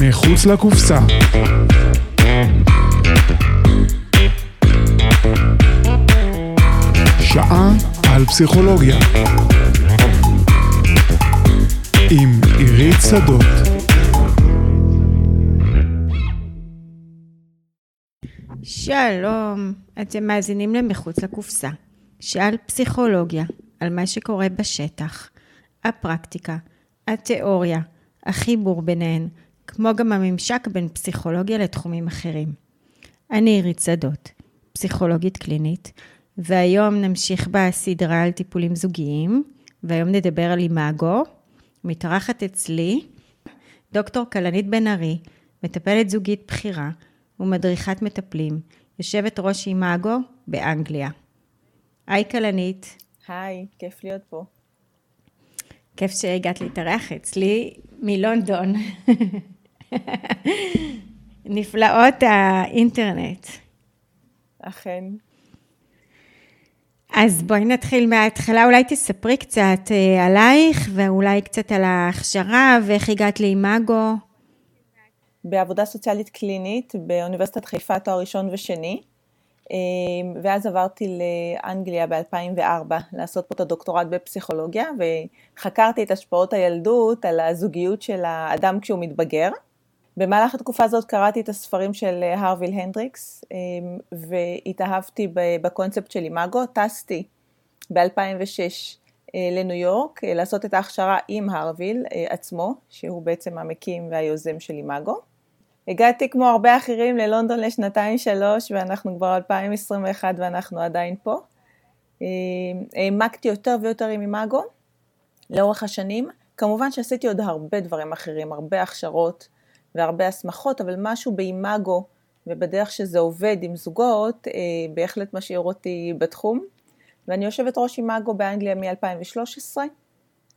מחוץ לקופסה. שעה על פסיכולוגיה. עם עירית שדות. שלום, אתם מאזינים למחוץ לקופסה, שעל פסיכולוגיה, על מה שקורה בשטח, הפרקטיקה, התיאוריה, החיבור ביניהן, כמו גם הממשק בין פסיכולוגיה לתחומים אחרים. אני עירית שדות, פסיכולוגית קלינית, והיום נמשיך בסדרה על טיפולים זוגיים, והיום נדבר על אימאגו. מתארחת אצלי דוקטור כלנית בן ארי, מטפלת זוגית בכירה ומדריכת מטפלים, יושבת ראש אימאגו באנגליה. היי כלנית. היי, כיף להיות פה. כיף שהגעת להתארח אצלי מלונדון. נפלאות האינטרנט. אכן. אז בואי נתחיל מההתחלה, אולי תספרי קצת אה, עלייך ואולי קצת על ההכשרה ואיך הגעת לאימאגו. בעבודה סוציאלית קלינית באוניברסיטת חיפה תואר ראשון ושני, ואז עברתי לאנגליה ב-2004 לעשות פה את הדוקטורט בפסיכולוגיה, וחקרתי את השפעות הילדות על הזוגיות של האדם כשהוא מתבגר. במהלך התקופה הזאת קראתי את הספרים של הרוויל הנדריקס והתאהבתי בקונספט של אימאגו, טסתי ב-2006 לניו יורק לעשות את ההכשרה עם הרוויל עצמו, שהוא בעצם המקים והיוזם של אימאגו. הגעתי כמו הרבה אחרים ללונדון לשנתיים שלוש ואנחנו כבר 2021 ואנחנו עדיין פה. העמקתי יותר ויותר עם אימאגו לאורך השנים. כמובן שעשיתי עוד הרבה דברים אחרים, הרבה הכשרות. והרבה הסמכות, אבל משהו באימאגו ובדרך שזה עובד עם זוגות, אה, בהחלט משאיר אותי בתחום. ואני יושבת ראש אימאגו באנגליה מ-2013,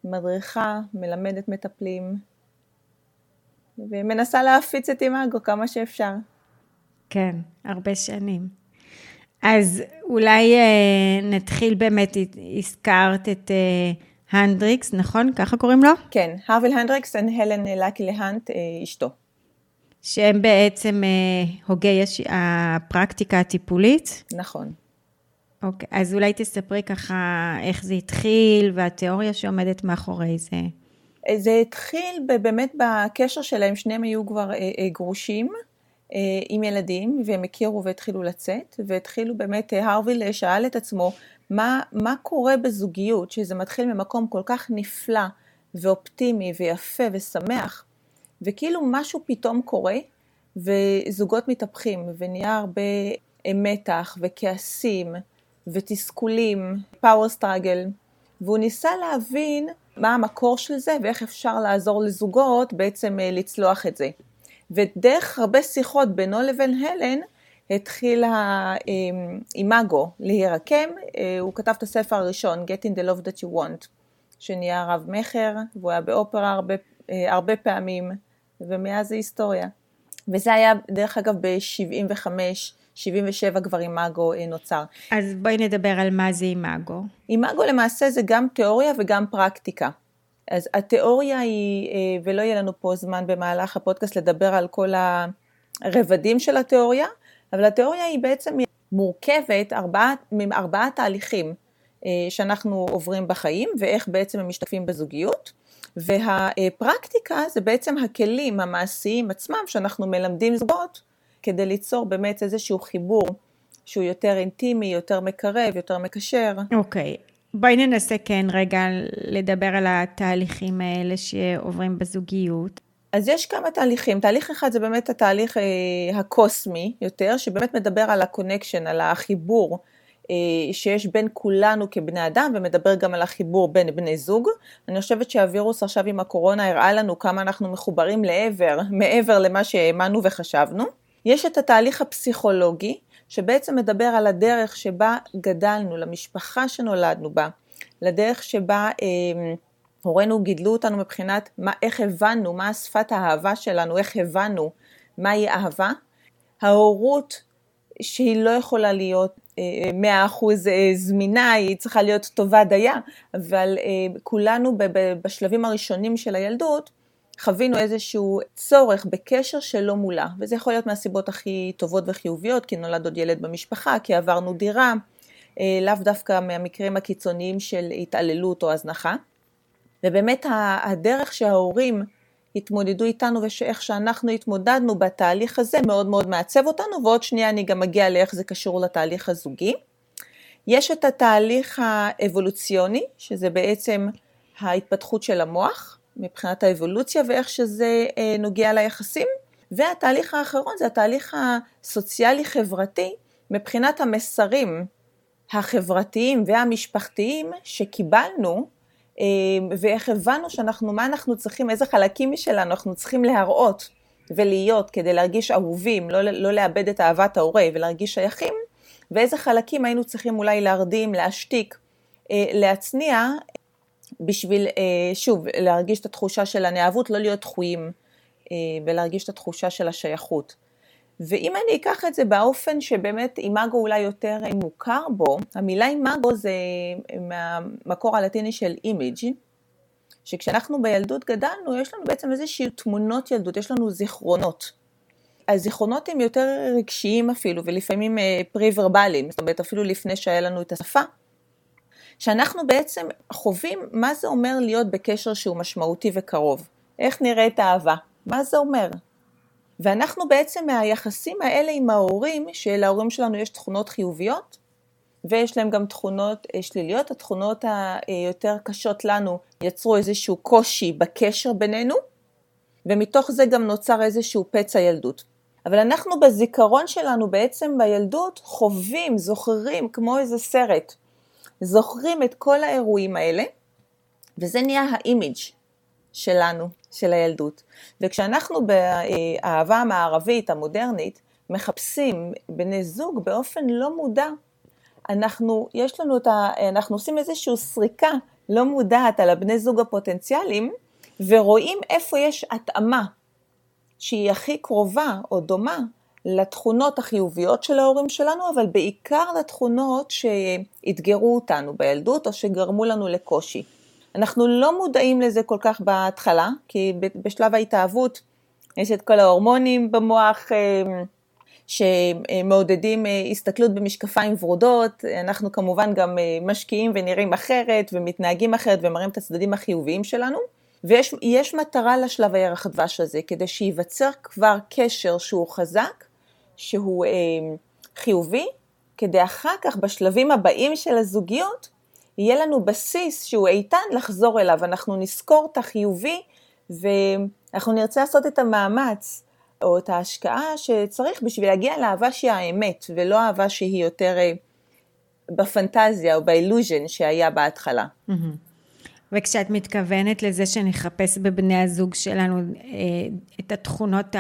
מדריכה, מלמדת מטפלים, ומנסה להפיץ את אימאגו כמה שאפשר. כן, הרבה שנים. אז אולי אה, נתחיל באמת, הזכרת את אה, הנדריקס, נכון? ככה קוראים לו? כן, הרוויל הנדריקס והלן לקי להנט, אה, אשתו. שהם בעצם אה, הוגי הש... הפרקטיקה הטיפולית? נכון. אוקיי, אז אולי תספרי ככה איך זה התחיל והתיאוריה שעומדת מאחורי זה. זה התחיל באמת בקשר שלהם, שניהם היו כבר אה, אה, גרושים אה, עם ילדים, והם הכירו והתחילו לצאת, והתחילו באמת, הרוויל שאל את עצמו, מה, מה קורה בזוגיות, שזה מתחיל ממקום כל כך נפלא ואופטימי ויפה ושמח, וכאילו משהו פתאום קורה, וזוגות מתהפכים, ונהיה הרבה מתח וכעסים ותסכולים, פאוור סטראגל, והוא ניסה להבין מה המקור של זה ואיך אפשר לעזור לזוגות בעצם לצלוח את זה. ודרך הרבה שיחות בינו לבין הלן, התחיל האימאגו להירקם, הוא כתב את הספר הראשון, Get in the love that you want, שנהיה רב מכר, והוא היה באופרה הרבה, הרבה פעמים, ומאז זה היסטוריה. וזה היה דרך אגב ב-75, 77 כבר אימאגו נוצר. אז בואי נדבר על מה זה אימאגו. אימאגו למעשה זה גם תיאוריה וגם פרקטיקה. אז התיאוריה היא, ולא יהיה לנו פה זמן במהלך הפודקאסט לדבר על כל הרבדים של התיאוריה, אבל התיאוריה היא בעצם מורכבת ארבעה, מארבעה תהליכים שאנחנו עוברים בחיים ואיך בעצם הם משתקפים בזוגיות. והפרקטיקה זה בעצם הכלים המעשיים עצמם שאנחנו מלמדים זוגות כדי ליצור באמת איזשהו חיבור שהוא יותר אינטימי, יותר מקרב, יותר מקשר. אוקיי, okay. בואי ננסה כן רגע לדבר על התהליכים האלה שעוברים בזוגיות. אז יש כמה תהליכים, תהליך אחד זה באמת התהליך אה, הקוסמי יותר, שבאמת מדבר על ה connection, על החיבור אה, שיש בין כולנו כבני אדם ומדבר גם על החיבור בין בני זוג. אני חושבת שהווירוס עכשיו עם הקורונה הראה לנו כמה אנחנו מחוברים לעבר, מעבר למה שהאמנו וחשבנו. יש את התהליך הפסיכולוגי, שבעצם מדבר על הדרך שבה גדלנו, למשפחה שנולדנו בה, לדרך שבה אה, הורינו גידלו אותנו מבחינת מה, איך הבנו, מה שפת האהבה שלנו, איך הבנו מהי אהבה. ההורות שהיא לא יכולה להיות מאה אחוז זמינה, היא צריכה להיות טובה דייה, אבל כולנו בשלבים הראשונים של הילדות חווינו איזשהו צורך בקשר שלא מולא, וזה יכול להיות מהסיבות הכי טובות וחיוביות, כי נולד עוד ילד במשפחה, כי עברנו דירה, אה, לאו דווקא מהמקרים הקיצוניים של התעללות או הזנחה. ובאמת הדרך שההורים התמודדו איתנו ואיך שאנחנו התמודדנו בתהליך הזה מאוד מאוד מעצב אותנו, ועוד שנייה אני גם אגיע לאיך זה קשור לתהליך הזוגי. יש את התהליך האבולוציוני, שזה בעצם ההתפתחות של המוח, מבחינת האבולוציה ואיך שזה אה, נוגע ליחסים, והתהליך האחרון זה התהליך הסוציאלי-חברתי, מבחינת המסרים החברתיים והמשפחתיים שקיבלנו אמ, ואיך הבנו שאנחנו, מה אנחנו צריכים, איזה חלקים משלנו אנחנו צריכים להראות ולהיות כדי להרגיש אהובים, לא, לא לאבד את אהבת ההורה ולהרגיש שייכים, ואיזה חלקים היינו צריכים אולי להרדים, להשתיק, אה, להצניע, בשביל, אה, שוב, להרגיש את התחושה של הנאהבות, לא להיות דחויים אה, ולהרגיש את התחושה של השייכות. ואם אני אקח את זה באופן שבאמת אימאגו אולי יותר מוכר בו, המילה אימאגו זה מהמקור הלטיני של אימיג', שכשאנחנו בילדות גדלנו, יש לנו בעצם איזושהי תמונות ילדות, יש לנו זיכרונות. הזיכרונות הם יותר רגשיים אפילו, ולפעמים אה, פרי-ורבליים, זאת אומרת אפילו לפני שהיה לנו את השפה. שאנחנו בעצם חווים מה זה אומר להיות בקשר שהוא משמעותי וקרוב. איך נראית אהבה? מה זה אומר? ואנחנו בעצם מהיחסים האלה עם ההורים, שלהורים שלנו יש תכונות חיוביות, ויש להם גם תכונות אה, שליליות, התכונות היותר קשות לנו יצרו איזשהו קושי בקשר בינינו, ומתוך זה גם נוצר איזשהו פצע ילדות. אבל אנחנו בזיכרון שלנו בעצם בילדות חווים, זוכרים, כמו איזה סרט, זוכרים את כל האירועים האלה, וזה נהיה האימיג' שלנו, של הילדות. וכשאנחנו באהבה המערבית, המודרנית, מחפשים בני זוג באופן לא מודע, אנחנו, יש לנו את ה... אנחנו עושים איזושהי סריקה לא מודעת על הבני זוג הפוטנציאליים, ורואים איפה יש התאמה שהיא הכי קרובה או דומה לתכונות החיוביות של ההורים שלנו, אבל בעיקר לתכונות שאתגרו אותנו בילדות או שגרמו לנו לקושי. אנחנו לא מודעים לזה כל כך בהתחלה, כי בשלב ההתאהבות יש את כל ההורמונים במוח אה, שמעודדים אה, הסתכלות במשקפיים ורודות, אנחנו כמובן גם אה, משקיעים ונראים אחרת ומתנהגים אחרת ומראים את הצדדים החיוביים שלנו. ויש מטרה לשלב הירח הדבש הזה, כדי שייווצר כבר קשר שהוא חזק, שהוא אה, חיובי, כדי אחר כך בשלבים הבאים של הזוגיות יהיה לנו בסיס שהוא איתן לחזור אליו, אנחנו נזכור את החיובי ואנחנו נרצה לעשות את המאמץ או את ההשקעה שצריך בשביל להגיע לאהבה שהיא האמת ולא אהבה שהיא יותר אה, בפנטזיה או באילוז'ן שהיה בהתחלה. וכשאת מתכוונת לזה שנחפש בבני הזוג שלנו אה, את התכונות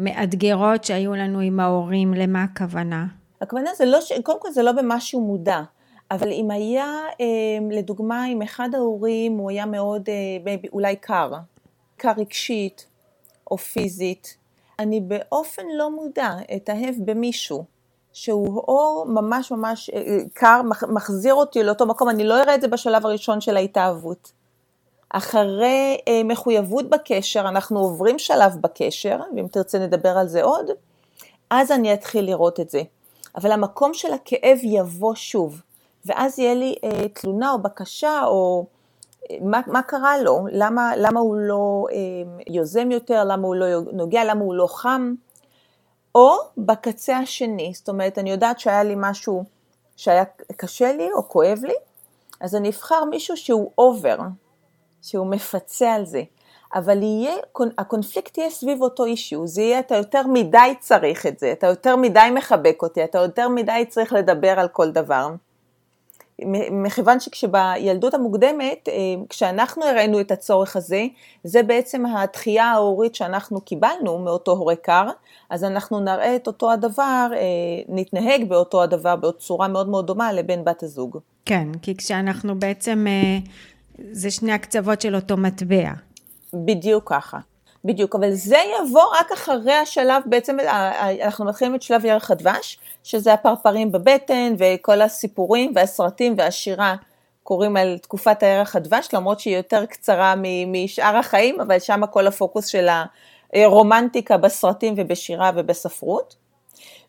המאתגרות שהיו לנו עם ההורים, למה הכוונה? הכוונה זה לא, קודם כל זה לא במשהו מודע. אבל אם היה, אמ, לדוגמה, אם אחד ההורים הוא היה מאוד אה, אולי קר, קר רגשית או פיזית, אני באופן לא מודע אתאהב במישהו שהוא או ממש ממש אה, אה, קר, מחזיר אותי לאותו מקום, אני לא אראה את זה בשלב הראשון של ההתאהבות. אחרי מחויבות בקשר, אנחנו עוברים שלב בקשר, ואם תרצה נדבר על זה עוד, אז אני אתחיל לראות את זה. אבל המקום של הכאב יבוא שוב. ואז יהיה לי אה, תלונה או בקשה או אה, מה, מה קרה לו, למה, למה הוא לא אה, יוזם יותר, למה הוא לא נוגע, למה הוא לא חם, או בקצה השני, זאת אומרת אני יודעת שהיה לי משהו שהיה קשה לי או כואב לי, אז אני אבחר מישהו שהוא אובר, שהוא מפצה על זה. אבל יהיה, הקונפליקט יהיה סביב אותו אישיו, זה יהיה אתה יותר מדי צריך את זה, אתה יותר מדי מחבק אותי, אתה יותר מדי צריך לדבר על כל דבר. מכיוון שכשבילדות המוקדמת, אה, כשאנחנו הראינו את הצורך הזה, זה בעצם התחייה ההורית שאנחנו קיבלנו מאותו הורה קר, אז אנחנו נראה את אותו הדבר, אה, נתנהג באותו הדבר בצורה מאוד מאוד דומה לבן בת הזוג. כן, כי כשאנחנו בעצם, אה, זה שני הקצוות של אותו מטבע. בדיוק ככה. בדיוק, אבל זה יבוא רק אחרי השלב, בעצם אנחנו מתחילים את שלב ירח הדבש, שזה הפרפרים בבטן וכל הסיפורים והסרטים והשירה קוראים על תקופת הערך הדבש, למרות שהיא יותר קצרה משאר החיים, אבל שם כל הפוקוס של הרומנטיקה בסרטים ובשירה ובספרות.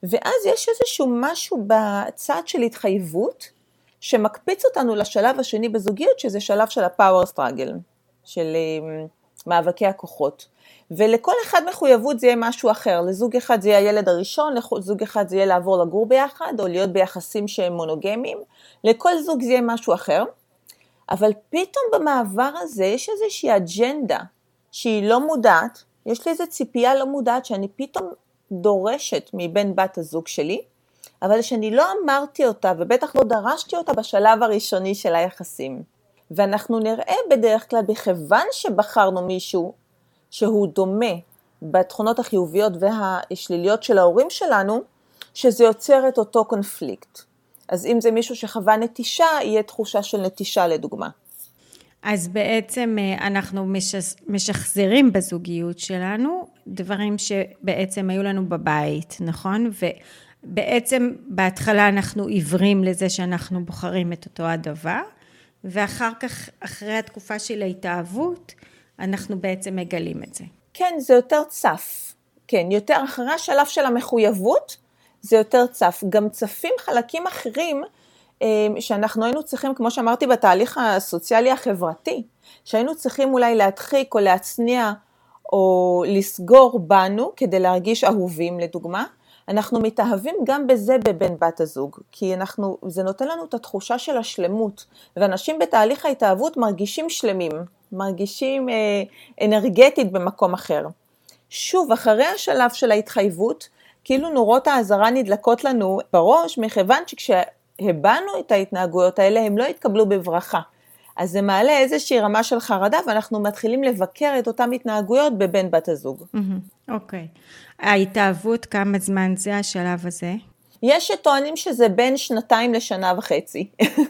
ואז יש איזשהו משהו בצד של התחייבות, שמקפיץ אותנו לשלב השני בזוגיות, שזה שלב של הפאוור סטראגל, של אה, מאבקי הכוחות. ולכל אחד מחויבות זה יהיה משהו אחר, לזוג אחד זה יהיה הילד הראשון, לזוג אחד זה יהיה לעבור לגור ביחד, או להיות ביחסים שהם מונוגמיים, לכל זוג זה יהיה משהו אחר, אבל פתאום במעבר הזה יש איזושהי אג'נדה שהיא לא מודעת, יש לי איזו ציפייה לא מודעת שאני פתאום דורשת מבן בת הזוג שלי, אבל שאני לא אמרתי אותה ובטח לא דרשתי אותה בשלב הראשוני של היחסים. ואנחנו נראה בדרך כלל, בכיוון שבחרנו מישהו שהוא דומה בתכונות החיוביות והשליליות של ההורים שלנו, שזה יוצר את אותו קונפליקט. אז אם זה מישהו שחווה נטישה, יהיה תחושה של נטישה לדוגמה. אז בעצם אה, אנחנו משחזרים בזוגיות שלנו דברים שבעצם היו לנו בבית, נכון? ובעצם בהתחלה אנחנו עיוורים לזה שאנחנו בוחרים את אותו הדבר, ואחר כך, אחרי התקופה של ההתאהבות, אנחנו בעצם מגלים את זה. כן, זה יותר צף. כן, יותר אחרי השלב של המחויבות, זה יותר צף. גם צפים חלקים אחרים אה, שאנחנו היינו צריכים, כמו שאמרתי, בתהליך הסוציאלי החברתי, שהיינו צריכים אולי להדחיק או להצניע או לסגור בנו כדי להרגיש אהובים, לדוגמה. אנחנו מתאהבים גם בזה בבן בת הזוג, כי אנחנו, זה נותן לנו את התחושה של השלמות, ואנשים בתהליך ההתאהבות מרגישים שלמים, מרגישים אה, אנרגטית במקום אחר. שוב, אחרי השלב של ההתחייבות, כאילו נורות האזהרה נדלקות לנו בראש, מכיוון שכשהבנו את ההתנהגויות האלה, הם לא התקבלו בברכה. אז זה מעלה איזושהי רמה של חרדה, ואנחנו מתחילים לבקר את אותן התנהגויות בבן בת הזוג. אוקיי. Okay. ההתאהבות, כמה זמן זה השלב הזה? יש שטוענים שזה בין שנתיים לשנה וחצי.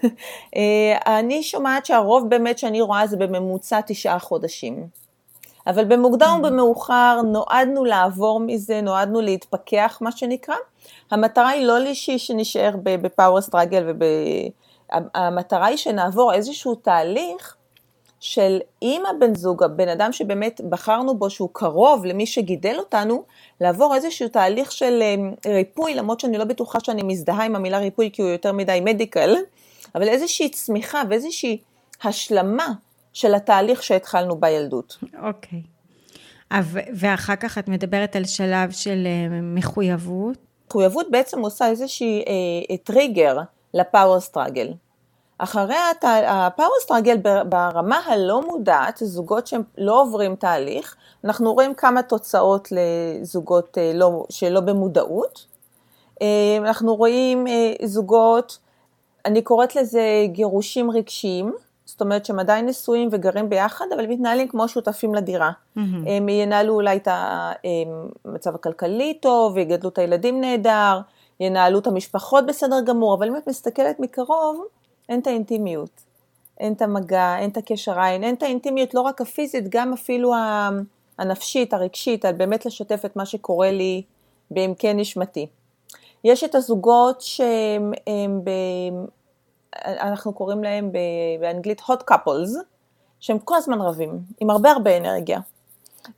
אה, אני שומעת שהרוב באמת שאני רואה זה בממוצע תשעה חודשים. אבל במוקדם ובמאוחר נועדנו לעבור מזה, נועדנו להתפכח מה שנקרא. המטרה היא לא לישי שנשאר בפאוור סטראגל, המטרה היא שנעבור איזשהו תהליך של אם הבן זוג, הבן אדם שבאמת בחרנו בו שהוא קרוב למי שגידל אותנו, לעבור איזשהו תהליך של אמ, ריפוי, למרות שאני לא בטוחה שאני מזדהה עם המילה ריפוי כי הוא יותר מדי מדיקל, אבל איזושהי צמיחה ואיזושהי השלמה של התהליך שהתחלנו בילדות. אוקיי. Okay. ואחר כך את מדברת על שלב של אה, מחויבות. מחויבות בעצם עושה איזושהי אה, טריגר ל power struggle. אחרי ה power struggle ברמה הלא מודעת, זוגות שהם לא עוברים תהליך, אנחנו רואים כמה תוצאות לזוגות אה, לא, שלא במודעות. אה, אנחנו רואים אה, זוגות, אני קוראת לזה גירושים רגשיים, זאת אומרת שהם עדיין נשואים וגרים ביחד, אבל מתנהלים כמו שותפים לדירה. Mm-hmm. הם ינהלו אולי את המצב הכלכלי טוב, יגדלו את הילדים נהדר, ינהלו את המשפחות בסדר גמור, אבל אם את מסתכלת מקרוב, אין את האינטימיות, אין את המגע, אין את הקשר עין, אין את האינטימיות לא רק הפיזית, גם אפילו הנפשית, הרגשית, על באמת לשתף את מה שקורה לי בעמקי נשמתי. יש את הזוגות שהם, הם ב, אנחנו קוראים להם באנגלית hot couples, שהם כל הזמן רבים, עם הרבה הרבה אנרגיה.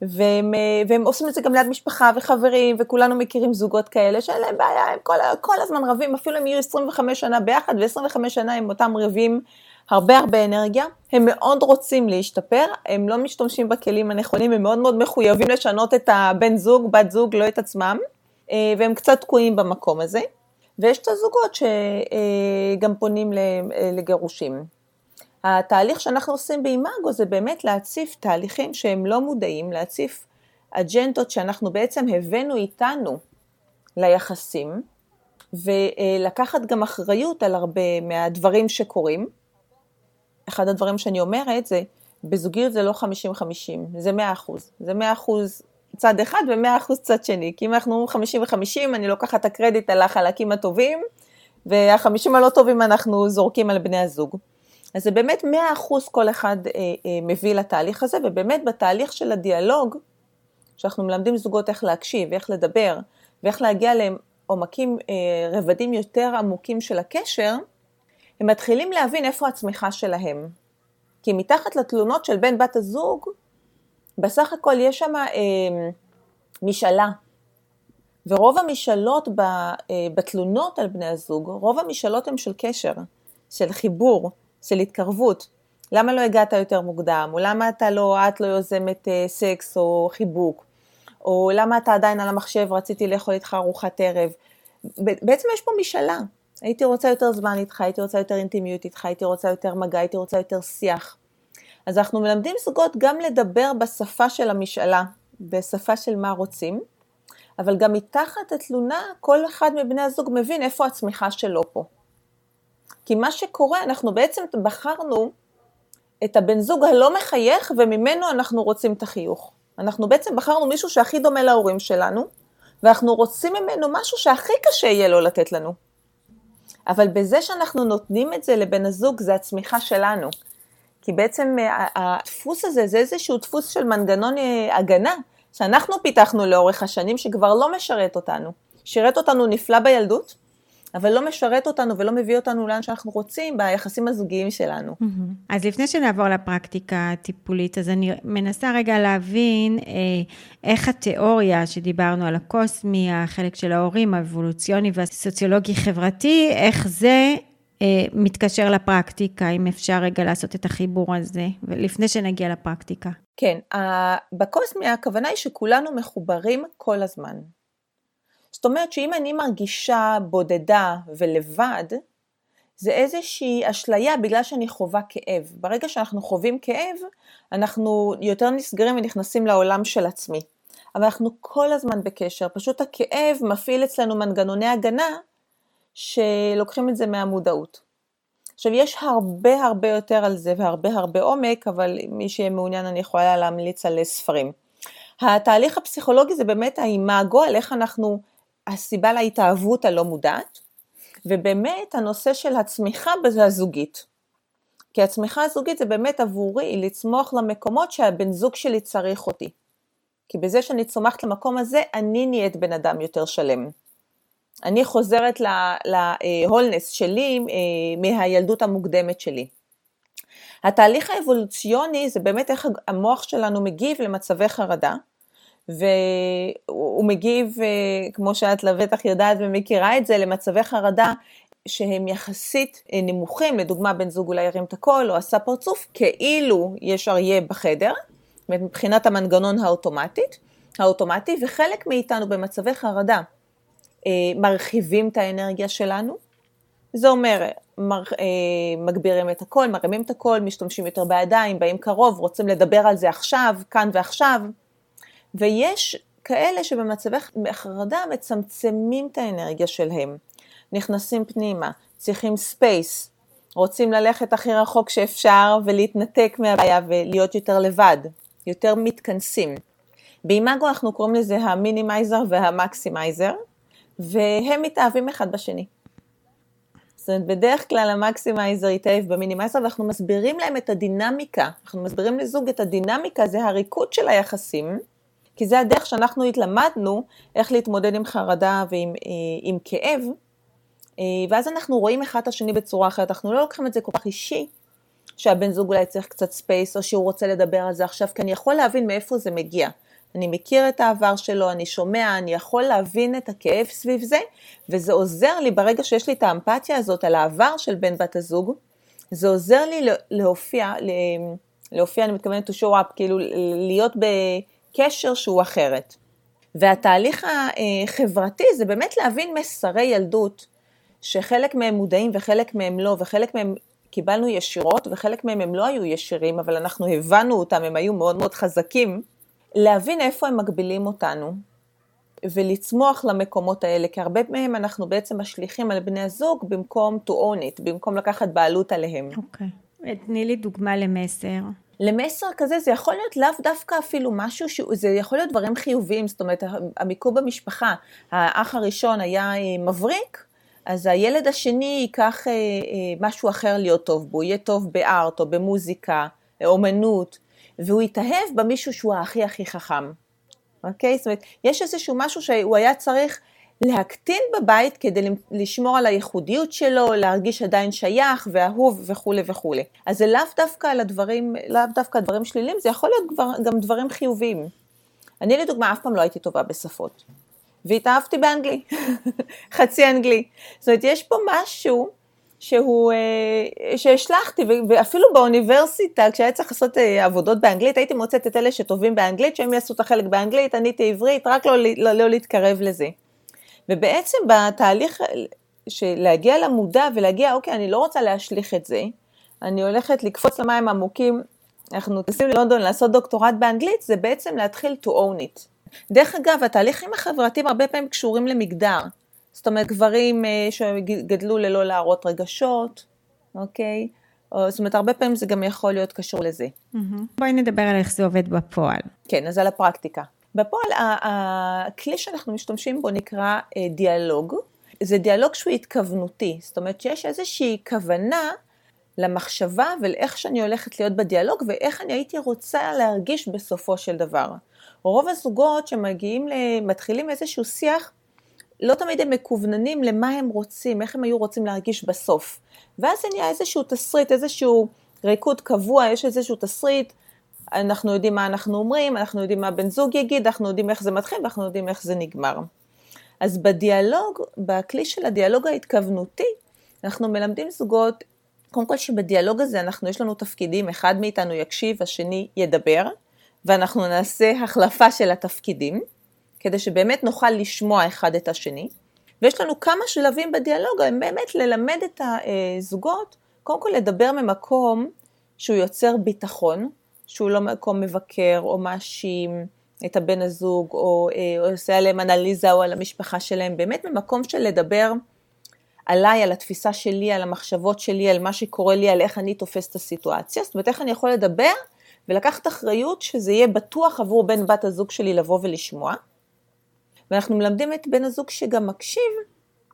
והם, והם עושים את זה גם ליד משפחה וחברים, וכולנו מכירים זוגות כאלה שאין להם בעיה, הם כל, כל הזמן רבים, אפילו הם יהיו 25 שנה ביחד, ו-25 שנה הם אותם רבים הרבה הרבה אנרגיה. הם מאוד רוצים להשתפר, הם לא משתמשים בכלים הנכונים, הם מאוד מאוד מחויבים לשנות את הבן זוג, בת זוג, לא את עצמם, אה, והם קצת תקועים במקום הזה. ויש את הזוגות שגם אה, פונים לגירושים. התהליך שאנחנו עושים באימאגו זה באמת להציף תהליכים שהם לא מודעים, להציף אג'נדות שאנחנו בעצם הבאנו איתנו ליחסים, ולקחת גם אחריות על הרבה מהדברים שקורים. אחד הדברים שאני אומרת זה, בזוגיות זה לא 50-50, זה 100%, זה 100% צד אחד ו-100% צד שני, כי אם אנחנו אומרים 50 ו-50, אני לוקחת את הקרדיט על החלקים הטובים, וה-50 הלא טובים אנחנו זורקים על בני הזוג. אז זה באמת 100% כל אחד אה, אה, מביא לתהליך הזה, ובאמת בתהליך של הדיאלוג, שאנחנו מלמדים זוגות איך להקשיב, איך לדבר, ואיך להגיע לעומקים, אה, רבדים יותר עמוקים של הקשר, הם מתחילים להבין איפה הצמיחה שלהם. כי מתחת לתלונות של בן בת הזוג, בסך הכל יש שם אה, משאלה. ורוב המשאלות ב, אה, בתלונות על בני הזוג, רוב המשאלות הן של קשר, של חיבור, של התקרבות. למה לא הגעת יותר מוקדם? או למה אתה לא, את לא יוזמת אה, סקס או חיבוק? או למה אתה עדיין על המחשב, רציתי לאכול איתך ארוחת ערב? בעצם יש פה משאלה. הייתי רוצה יותר זמן איתך, הייתי רוצה יותר אינטימיות איתך, הייתי רוצה יותר מגע, הייתי רוצה יותר שיח. אז אנחנו מלמדים זוגות גם לדבר בשפה של המשאלה, בשפה של מה רוצים, אבל גם מתחת התלונה כל אחד מבני הזוג מבין איפה הצמיחה שלו פה. כי מה שקורה, אנחנו בעצם בחרנו את הבן זוג הלא מחייך וממנו אנחנו רוצים את החיוך. אנחנו בעצם בחרנו מישהו שהכי דומה להורים שלנו, ואנחנו רוצים ממנו משהו שהכי קשה יהיה לו לתת לנו. אבל בזה שאנחנו נותנים את זה לבן הזוג, זה הצמיחה שלנו. כי בעצם אה, הדפוס הזה זה איזשהו דפוס של מנגנון אה, הגנה, שאנחנו פיתחנו לאורך השנים, שכבר לא משרת אותנו. שירת אותנו נפלא בילדות, אבל לא משרת אותנו ולא מביא אותנו לאן שאנחנו רוצים ביחסים הזוגיים שלנו. אז לפני שנעבור לפרקטיקה הטיפולית, אז אני מנסה רגע להבין אה, איך התיאוריה שדיברנו על הקוסמי, החלק של ההורים, האבולוציוני והסוציולוגי-חברתי, איך זה אה, מתקשר לפרקטיקה, אם אפשר רגע לעשות את החיבור הזה, לפני שנגיע לפרקטיקה. כן, בקוסמי הכוונה היא שכולנו מחוברים כל הזמן. זאת אומרת שאם אני מרגישה בודדה ולבד, זה איזושהי אשליה בגלל שאני חווה כאב. ברגע שאנחנו חווים כאב, אנחנו יותר נסגרים ונכנסים לעולם של עצמי. אבל אנחנו כל הזמן בקשר, פשוט הכאב מפעיל אצלנו מנגנוני הגנה שלוקחים את זה מהמודעות. עכשיו יש הרבה הרבה יותר על זה והרבה הרבה עומק, אבל מי שמעוניין אני יכולה להמליץ על ספרים. התהליך הפסיכולוגי זה באמת האימאגו, על איך אנחנו הסיבה להתאהבות הלא מודעת, ובאמת הנושא של הצמיחה הזוגית. כי הצמיחה הזוגית זה באמת עבורי לצמוח למקומות שהבן זוג שלי צריך אותי. כי בזה שאני צומחת למקום הזה, אני נהיית בן אדם יותר שלם. אני חוזרת להולנס שלי אה, מהילדות המוקדמת שלי. התהליך האבולוציוני זה באמת איך המוח שלנו מגיב למצבי חרדה, והוא מגיב, אה, כמו שאת לבטח יודעת ומכירה את זה, למצבי חרדה שהם יחסית אה, נמוכים, לדוגמה בן זוג אולי הרים את הקול או עשה פרצוף, כאילו יש אריה בחדר, מבחינת המנגנון האוטומטית, האוטומטי, וחלק מאיתנו במצבי חרדה אה, מרחיבים את האנרגיה שלנו, זה אומר, מר, מגבירים את הקול, מרימים את הקול, משתמשים יותר בידיים, באים קרוב, רוצים לדבר על זה עכשיו, כאן ועכשיו, ויש כאלה שבמצבי חרדה מצמצמים את האנרגיה שלהם, נכנסים פנימה, צריכים space, רוצים ללכת הכי רחוק שאפשר ולהתנתק מהבעיה ולהיות יותר לבד, יותר מתכנסים. באימאגו אנחנו קוראים לזה ה minimizer וה maximizer, והם מתאהבים אחד בשני. זאת אומרת, בדרך כלל ה maximizer יתאהב ב minimizer, ואנחנו מסבירים להם את הדינמיקה, אנחנו מסבירים לזוג את הדינמיקה, זה הריקוד של היחסים, כי זה הדרך שאנחנו התלמדנו איך להתמודד עם חרדה ועם אה, עם כאב, אה, ואז אנחנו רואים אחד את השני בצורה אחרת, אנחנו לא לוקחים את זה כל כך אישי, שהבן זוג אולי צריך קצת space, או שהוא רוצה לדבר על זה עכשיו, כי אני יכול להבין מאיפה זה מגיע. אני מכיר את העבר שלו, אני שומע, אני יכול להבין את הכאב סביב זה, וזה עוזר לי ברגע שיש לי את האמפתיה הזאת על העבר של בן בת הזוג, זה עוזר לי להופיע, להופיע, אני מתכוונת to show up, כאילו להיות ב... קשר שהוא אחרת. והתהליך החברתי זה באמת להבין מסרי ילדות, שחלק מהם מודעים וחלק מהם לא, וחלק מהם קיבלנו ישירות וחלק מהם הם לא היו ישירים, אבל אנחנו הבנו אותם, הם היו מאוד מאוד חזקים, להבין איפה הם מגבילים אותנו, ולצמוח למקומות האלה, כי הרבה מהם אנחנו בעצם משליכים על בני הזוג במקום to own it, במקום לקחת בעלות עליהם. אוקיי. Okay. תני לי דוגמה למסר. למסר כזה זה יכול להיות לאו דווקא אפילו משהו, זה יכול להיות דברים חיוביים, זאת אומרת המיקום במשפחה, האח הראשון היה אה, מבריק, אז הילד השני ייקח אה, אה, משהו אחר להיות טוב בו, יהיה טוב בארט או במוזיקה, אומנות, והוא יתאהב במישהו שהוא הכי הכי חכם, אוקיי? זאת אומרת, יש איזשהו משהו שהוא היה צריך להקטין בבית כדי לשמור על הייחודיות שלו, להרגיש עדיין שייך ואהוב וכולי וכולי. אז זה לאו דווקא על הדברים, לאו דווקא דברים שליליים, זה יכול להיות כבר, גם דברים חיוביים. אני לדוגמה אף פעם לא הייתי טובה בשפות, והתאהבתי באנגלי, חצי אנגלי. זאת אומרת, יש פה משהו שהוא, אה, שהשלכתי, ואפילו באוניברסיטה, כשהיה צריך לעשות אה, עבודות באנגלית, הייתי מוצאת את אלה שטובים באנגלית, שהם יעשו את החלק באנגלית, עניתי עברית, רק לא, לא, לא להתקרב לזה. ובעצם בתהליך של להגיע למודע ולהגיע, אוקיי, אני לא רוצה להשליך את זה, אני הולכת לקפוץ למים עמוקים, אנחנו טסים ללונדון לעשות דוקטורט באנגלית, זה בעצם להתחיל to own it. דרך אגב, התהליכים החברתיים הרבה פעמים קשורים למגדר. זאת אומרת, גברים אה, שגדלו ללא להראות רגשות, אוקיי? או, זאת אומרת, הרבה פעמים זה גם יכול להיות קשור לזה. Mm-hmm. בואי נדבר על איך זה עובד בפועל. כן, אז על הפרקטיקה. בפועל, הכלי שאנחנו משתמשים בו נקרא אה, דיאלוג. זה דיאלוג שהוא התכוונותי, זאת אומרת שיש איזושהי כוונה למחשבה ולאיך שאני הולכת להיות בדיאלוג ואיך אני הייתי רוצה להרגיש בסופו של דבר. רוב הזוגות שמגיעים, מתחילים איזשהו שיח, לא תמיד הם מקווננים למה הם רוצים, איך הם היו רוצים להרגיש בסוף. ואז זה נהיה איזשהו תסריט, איזשהו ריקוד קבוע, יש איזשהו תסריט, אנחנו יודעים מה אנחנו אומרים, אנחנו יודעים מה בן זוג יגיד, אנחנו יודעים איך זה מתחיל ואנחנו יודעים איך זה נגמר. אז בדיאלוג, בכלי של הדיאלוג ההתכוונותי, אנחנו מלמדים זוגות, קודם כל שבדיאלוג הזה אנחנו, יש לנו תפקידים, אחד מאיתנו יקשיב, השני ידבר, ואנחנו נעשה החלפה של התפקידים, כדי שבאמת נוכל לשמוע אחד את השני. ויש לנו כמה שלבים בדיאלוג, הם באמת ללמד את הזוגות, קודם כל לדבר ממקום שהוא יוצר ביטחון, שהוא לא מקום מבקר או מאשים את הבן הזוג, או, אה, או עושה עליהם אנליזה או על המשפחה שלהם, באמת ממקום של לדבר עליי, על התפיסה שלי, על המחשבות שלי, על מה שקורה לי, על איך אני תופס את הסיטואציה, זאת אומרת איך אני יכול לדבר ולקחת אחריות שזה יהיה בטוח עבור בן בת הזוג שלי לבוא ולשמוע. ואנחנו מלמדים את בן הזוג שגם מקשיב,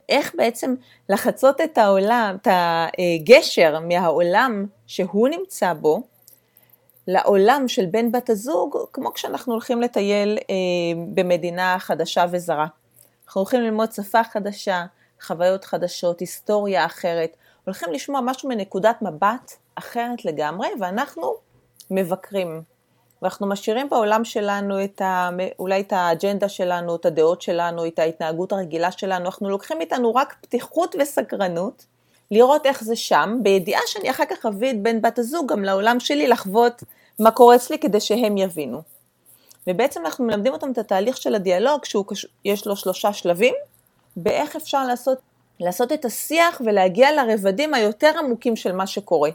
איך בעצם לחצות את העולם, את הגשר מהעולם שהוא נמצא בו, לעולם של בן בת הזוג, כמו כשאנחנו הולכים לטייל אה, במדינה חדשה וזרה. אנחנו הולכים ללמוד שפה חדשה, חוויות חדשות, היסטוריה אחרת, הולכים לשמוע משהו מנקודת מבט אחרת לגמרי, ואנחנו מבקרים. ואנחנו משאירים בעולם שלנו את ה, אולי את האג'נדה שלנו, את הדעות שלנו, את ההתנהגות הרגילה שלנו, אנחנו לוקחים איתנו רק פתיחות וסקרנות, לראות איך זה שם, בידיעה שאני אחר כך אביא את בן בת הזוג גם לעולם שלי לחוות מה קורה אצלי כדי שהם יבינו. ובעצם אנחנו מלמדים אותם את התהליך של הדיאלוג, שיש לו שלושה שלבים, באיך אפשר לעשות, לעשות את השיח ולהגיע לרבדים היותר עמוקים של מה שקורה.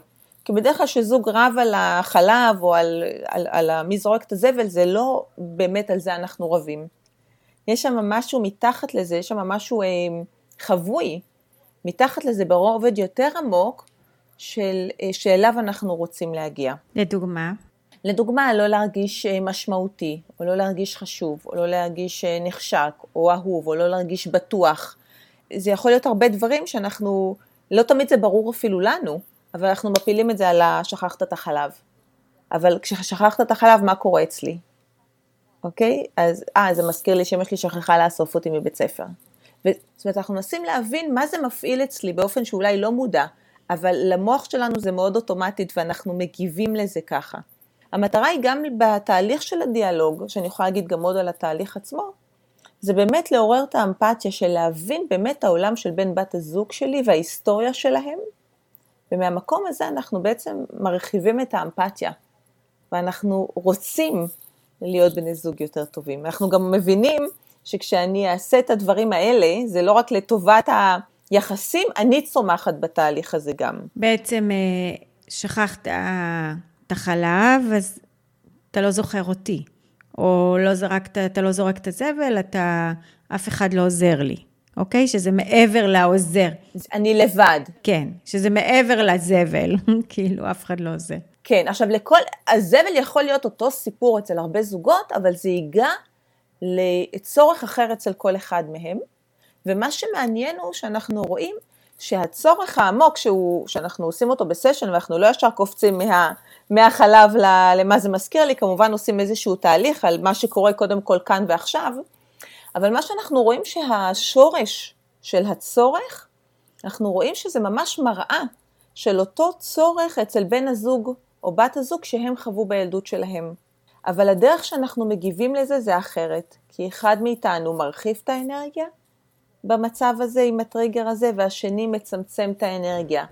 כי בדרך כלל כשזוג רב על החלב או על, על, על, על מי זורק את הזבל, זה לא באמת על זה אנחנו רבים. יש שם משהו מתחת לזה, יש שם משהו אה, חבוי, מתחת לזה ברובד יותר עמוק, של, אה, שאליו אנחנו רוצים להגיע. לדוגמה? לדוגמה, לא להרגיש אה, משמעותי, או לא להרגיש חשוב, או לא להרגיש אה, נחשק, או אהוב, או לא להרגיש בטוח. זה יכול להיות הרבה דברים שאנחנו, לא תמיד זה ברור אפילו לנו, אבל אנחנו מפילים את זה על השכחת את החלב. אבל כששכחת את החלב, מה קורה אצלי? אוקיי? אז, אה, זה מזכיר לי שאמא שלי שכחה לאסוף אותי מבית ספר. ו, זאת אומרת, אנחנו מנסים להבין מה זה מפעיל אצלי באופן שאולי לא מודע, אבל למוח שלנו זה מאוד אוטומטית ואנחנו מגיבים לזה ככה. המטרה היא גם בתהליך של הדיאלוג, שאני יכולה להגיד גם עוד על התהליך עצמו, זה באמת לעורר את האמפתיה של להבין באמת העולם של בן בת הזוג שלי וההיסטוריה שלהם, ומהמקום הזה אנחנו בעצם מרחיבים את האמפתיה, ואנחנו רוצים להיות בני זוג יותר טובים. אנחנו גם מבינים שכשאני אעשה את הדברים האלה, זה לא רק לטובת היחסים, אני צומחת בתהליך הזה גם. בעצם אה, שכחת את החלב, אז אתה לא זוכר אותי. או לא זרקת, אתה לא זורק את הזבל, אתה, אף אחד לא עוזר לי, אוקיי? שזה מעבר לעוזר. אני לבד. כן, שזה מעבר לזבל, כאילו, אף אחד לא עוזר. כן, עכשיו לכל, הזבל יכול להיות אותו סיפור אצל הרבה זוגות, אבל זה ייגע לצורך אחר אצל כל אחד מהם. ומה שמעניין הוא שאנחנו רואים שהצורך העמוק שהוא, שאנחנו עושים אותו בסשן ואנחנו לא ישר קופצים מה, מהחלב למה זה מזכיר לי, כמובן עושים איזשהו תהליך על מה שקורה קודם כל כאן ועכשיו, אבל מה שאנחנו רואים שהשורש של הצורך, אנחנו רואים שזה ממש מראה של אותו צורך אצל בן הזוג או בת הזוג שהם חוו בילדות שלהם. אבל הדרך שאנחנו מגיבים לזה זה אחרת, כי אחד מאיתנו מרחיב את האנרגיה במצב הזה עם הטריגר הזה, והשני מצמצם את האנרגיה.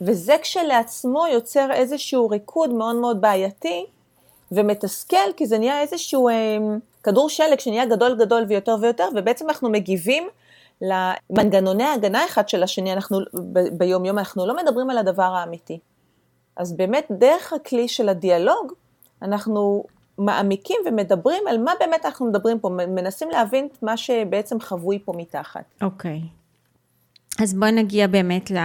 וזה כשלעצמו יוצר איזשהו ריקוד מאוד מאוד בעייתי ומתסכל, כי זה נהיה איזשהו אה, כדור שלג שנהיה גדול גדול ויותר ויותר, ובעצם אנחנו מגיבים למנגנוני ההגנה אחד של השני, אנחנו ב- ביום יום, אנחנו לא מדברים על הדבר האמיתי. אז באמת דרך הכלי של הדיאלוג, אנחנו מעמיקים ומדברים על מה באמת אנחנו מדברים פה, מנסים להבין את מה שבעצם חבוי פה מתחת. אוקיי. Okay. אז בואי נגיע באמת ל...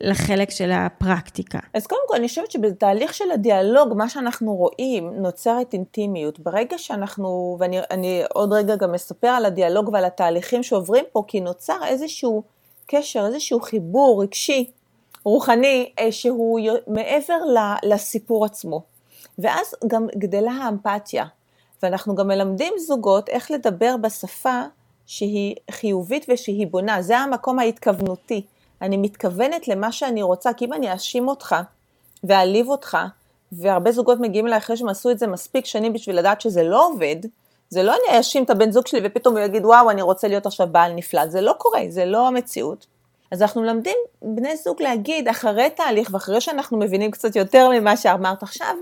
לחלק של הפרקטיקה. אז קודם כל, אני חושבת שבתהליך של הדיאלוג, מה שאנחנו רואים, נוצרת אינטימיות. ברגע שאנחנו, ואני עוד רגע גם אספר על הדיאלוג ועל התהליכים שעוברים פה, כי נוצר איזשהו קשר, איזשהו חיבור רגשי, רוחני, אה, שהוא מעבר לסיפור עצמו. ואז גם גדלה האמפתיה, ואנחנו גם מלמדים זוגות איך לדבר בשפה שהיא חיובית ושהיא בונה, זה המקום ההתכוונותי. אני מתכוונת למה שאני רוצה, כי אם אני אאשים אותך ואעליב אותך, והרבה זוגות מגיעים אליי אחרי שהם עשו את זה מספיק שנים בשביל לדעת שזה לא עובד, זה לא אני אאשים את הבן זוג שלי ופתאום הוא יגיד וואו אני רוצה להיות עכשיו בעל נפלא, זה לא קורה, זה לא המציאות. אז אנחנו מלמדים בני זוג להגיד אחרי תהליך ואחרי שאנחנו מבינים קצת יותר ממה שאמרת עכשיו,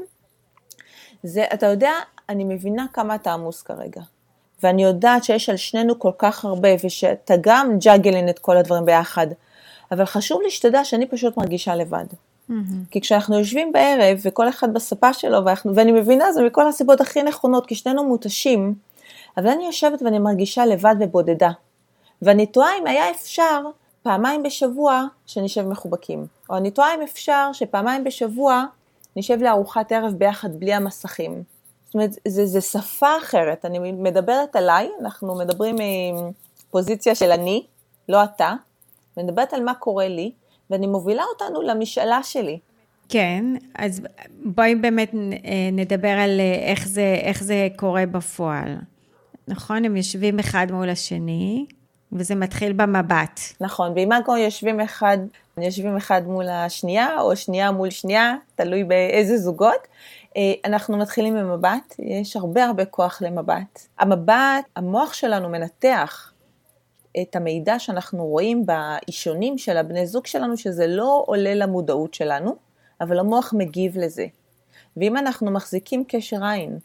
זה, אתה יודע, אני מבינה כמה אתה עמוס כרגע. ואני יודעת שיש על שנינו כל כך הרבה, ושאתה גם ג'אגלין את כל הדברים ביחד. אבל חשוב לי שתדע שאני פשוט מרגישה לבד. Mm-hmm. כי כשאנחנו יושבים בערב, וכל אחד בספה שלו, ואנחנו, ואני מבינה זה מכל הסיבות הכי נכונות, כי שנינו מותשים, אבל אני יושבת ואני מרגישה לבד ובודדה. ואני תוהה אם היה אפשר פעמיים בשבוע שנשב מחובקים. או אני תוהה אם אפשר שפעמיים בשבוע נשב לארוחת ערב ביחד בלי המסכים. זאת אומרת, זה, זה שפה אחרת, אני מדברת עליי, אנחנו מדברים מפוזיציה של אני, לא אתה, מדברת על מה קורה לי, ואני מובילה אותנו למשאלה שלי. כן, אז בואי באמת אה, נדבר על אה, איך זה, איך זה קורה בפועל. נכון, הם יושבים אחד מול השני, וזה מתחיל במבט. נכון, ואם אנחנו יושבים אחד, יושבים אחד מול השנייה, או שנייה מול שנייה, תלוי באיזה זוגות, אה, אנחנו מתחילים במבט, יש הרבה הרבה כוח למבט. המבט, המוח שלנו מנתח את המידע שאנחנו רואים באישונים של הבני זוג שלנו, שזה לא עולה למודעות שלנו, אבל המוח מגיב לזה. ואם אנחנו מחזיקים קשר עין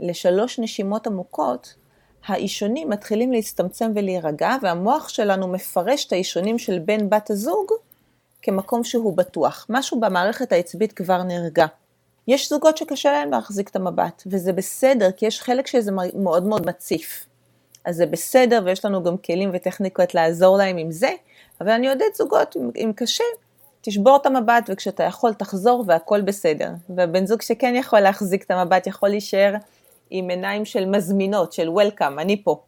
לשלוש נשימות עמוקות, האישונים מתחילים להצטמצם ולהירגע, והמוח שלנו מפרש את האישונים של בן בת הזוג כמקום שהוא בטוח. משהו במערכת העצבית כבר נרגע. יש זוגות שקשה להם להחזיק את המבט, וזה בסדר, כי יש חלק שזה מאוד מאוד מציף. אז זה בסדר, ויש לנו גם כלים וטכניקות לעזור להם עם זה, אבל אני יודעת זוגות, אם, אם קשה, תשבור את המבט, וכשאתה יכול תחזור והכל בסדר. והבן זוג שכן יכול להחזיק את המבט, יכול להישאר עם עיניים של מזמינות, של וולקאם, אני פה.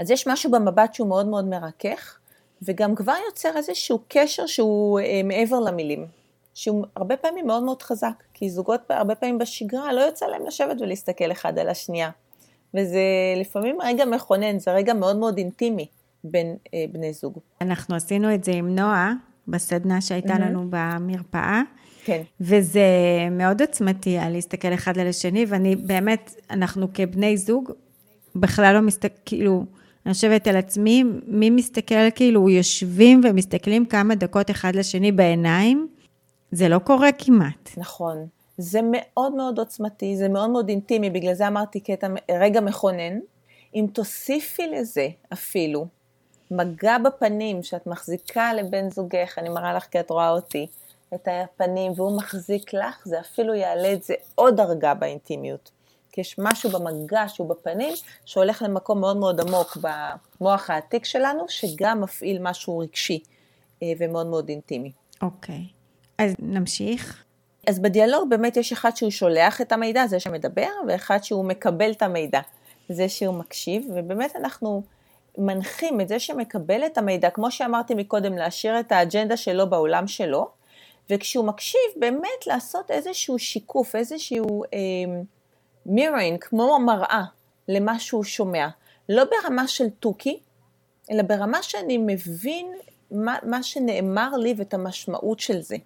אז יש משהו במבט שהוא מאוד מאוד מרכך, וגם כבר יוצר איזשהו קשר שהוא אה, מעבר למילים, שהוא הרבה פעמים מאוד מאוד חזק, כי זוגות הרבה פעמים בשגרה לא יוצא להם לשבת ולהסתכל אחד על השנייה. וזה לפעמים רגע מכונן, זה רגע מאוד מאוד אינטימי בין אה, בני זוג. אנחנו עשינו את זה עם נועה, בסדנה שהייתה mm-hmm. לנו במרפאה. כן. וזה מאוד עוצמתי, על להסתכל אחד על השני, ואני באמת, אנחנו כבני זוג, בכלל לא מסתכל, כאילו, אני חושבת על עצמי, מי מסתכל, כאילו, יושבים ומסתכלים כמה דקות אחד לשני בעיניים, זה לא קורה כמעט. נכון. זה מאוד מאוד עוצמתי, זה מאוד מאוד אינטימי, בגלל זה אמרתי קטע, רגע מכונן. אם תוסיפי לזה אפילו מגע בפנים שאת מחזיקה לבן זוגך, אני מראה לך כי את רואה אותי, את הפנים והוא מחזיק לך, זה אפילו יעלה את זה עוד דרגה באינטימיות. כי יש משהו במגע שהוא בפנים, שהולך למקום מאוד מאוד עמוק במוח העתיק שלנו, שגם מפעיל משהו רגשי אה, ומאוד מאוד אינטימי. אוקיי, okay. אז נמשיך. אז בדיאלוג באמת יש אחד שהוא שולח את המידע, זה שמדבר, ואחד שהוא מקבל את המידע, זה שהוא מקשיב, ובאמת אנחנו מנחים את זה שמקבל את המידע, כמו שאמרתי מקודם, להשאיר את האג'נדה שלו בעולם שלו, וכשהוא מקשיב, באמת לעשות איזשהו שיקוף, איזשהו מירינג, כמו מראה למה שהוא שומע, לא ברמה של תוכי, אלא ברמה שאני מבין מה, מה שנאמר לי ואת המשמעות של זה.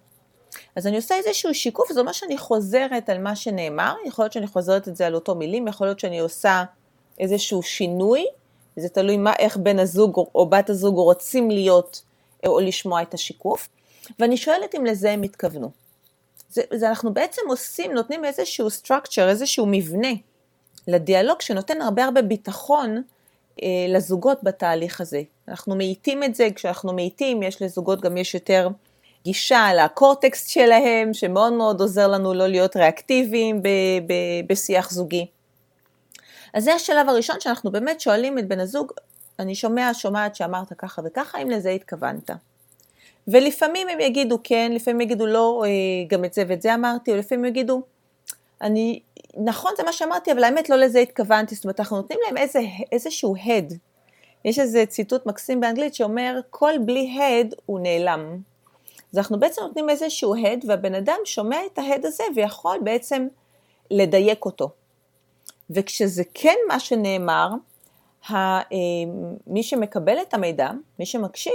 אז אני עושה איזשהו שיקוף, זה אומר שאני חוזרת על מה שנאמר, יכול להיות שאני חוזרת את זה על אותו מילים, יכול להיות שאני עושה איזשהו שינוי, זה תלוי מה, איך בן הזוג או בת הזוג רוצים להיות או לשמוע את השיקוף, ואני שואלת אם לזה הם התכוונו. זה, זה אנחנו בעצם עושים, נותנים איזשהו structure, איזשהו מבנה לדיאלוג שנותן הרבה הרבה ביטחון אה, לזוגות בתהליך הזה. אנחנו מאיטים את זה, כשאנחנו מאיטים, יש לזוגות גם יש יותר גישה לקורטקסט שלהם, שמאוד מאוד עוזר לנו לא להיות ריאקטיביים ב- ב- בשיח זוגי. אז זה השלב הראשון שאנחנו באמת שואלים את בן הזוג, אני שומע, שומעת שאמרת ככה וככה, אם לזה התכוונת. ולפעמים הם יגידו כן, לפעמים יגידו לא, אה, גם את זה ואת זה אמרתי, או לפעמים יגידו, אני, נכון זה מה שאמרתי, אבל האמת לא לזה התכוונתי, זאת אומרת אנחנו נותנים להם איזה, איזשהו הד. יש איזה ציטוט מקסים באנגלית שאומר, קול בלי הד הוא נעלם. אז אנחנו בעצם נותנים איזשהו הד, והבן אדם שומע את ההד הזה ויכול בעצם לדייק אותו. וכשזה כן מה שנאמר, אה, מי שמקבל את המידע, מי שמקשיב,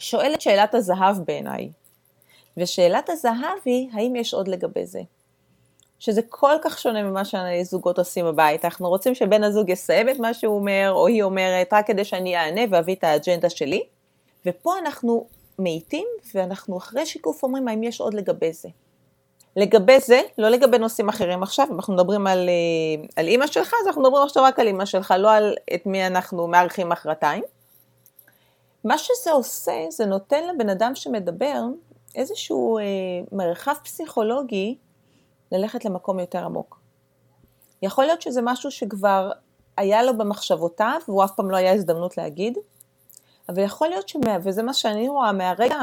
שואל את שאלת הזהב בעיניי. ושאלת הזהב היא, האם יש עוד לגבי זה? שזה כל כך שונה ממה שהזוגות עושים בבית. אנחנו רוצים שבן הזוג יסיים את מה שהוא אומר, או היא אומרת, רק כדי שאני אענה ואביא את האג'נדה שלי. ופה אנחנו מאיטים, ואנחנו אחרי שיקוף אומרים, האם יש עוד לגבי זה? לגבי זה, לא לגבי נושאים אחרים עכשיו, אם אנחנו מדברים על, אה, על אימא שלך, אז אנחנו מדברים עכשיו רק על אימא שלך, לא על את מי אנחנו מארחים מחרתיים. מה שזה עושה, זה נותן לבן אדם שמדבר איזשהו אה, מרחב פסיכולוגי ללכת למקום יותר עמוק. יכול להיות שזה משהו שכבר היה לו במחשבותיו, והוא אף פעם לא היה הזדמנות להגיד, אבל יכול להיות שמה, וזה מה שאני רואה, מהרגע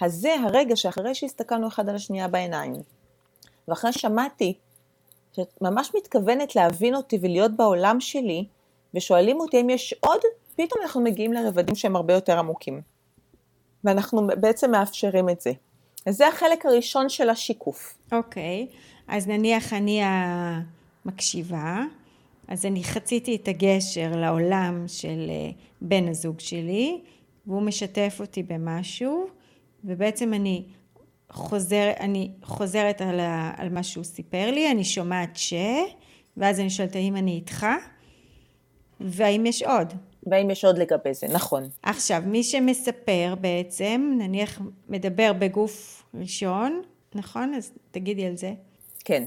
הזה, הרגע שאחרי שהסתכלנו אחד על השנייה בעיניים, ואחרי שמעתי שאת ממש מתכוונת להבין אותי ולהיות בעולם שלי, ושואלים אותי אם יש עוד, פתאום אנחנו מגיעים לרבדים שהם הרבה יותר עמוקים. ואנחנו בעצם מאפשרים את זה. אז זה החלק הראשון של השיקוף. אוקיי, okay. אז נניח אני המקשיבה, אז אני חציתי את הגשר לעולם של אה, בן הזוג שלי, והוא משתף אותי במשהו, ובעצם אני, חוזר, אני חוזרת על, ה, על מה שהוא סיפר לי, אני שומעת ש, ואז אני שואלת האם אני איתך, והאם יש עוד. והאם יש עוד לגבי זה, נכון. עכשיו, מי שמספר בעצם, נניח מדבר בגוף ראשון, נכון? אז תגידי על זה. כן.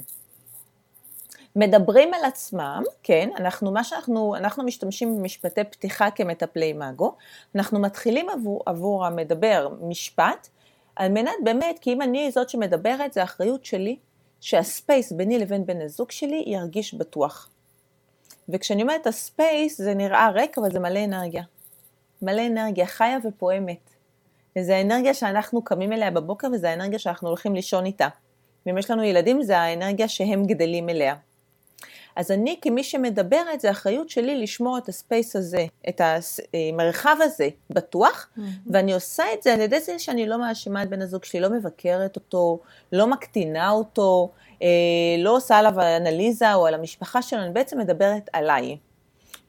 מדברים על עצמם, כן, אנחנו, מה שאנחנו, אנחנו משתמשים במשפטי פתיחה כמטפלי מאגו, אנחנו מתחילים עבור, עבור המדבר משפט, על מנת באמת, כי אם אני זאת שמדברת, זה אחריות שלי, שהספייס ביני לבין בן הזוג שלי ירגיש בטוח. וכשאני אומרת הספייס זה נראה ריק, אבל זה מלא אנרגיה. מלא אנרגיה חיה ופועמת. וזו האנרגיה שאנחנו קמים אליה בבוקר, וזו האנרגיה שאנחנו הולכים לישון איתה. ואם יש לנו ילדים, זה האנרגיה שהם גדלים אליה. אז אני כמי שמדברת, זה אחריות שלי לשמור את הספייס הזה, את המרחב הזה בטוח, mm-hmm. ואני עושה את זה על ידי זה שאני לא מאשימה את בן הזוג שלי, לא מבקרת אותו, לא מקטינה אותו, אה, לא עושה עליו אנליזה או על המשפחה שלו, אני בעצם מדברת עליי.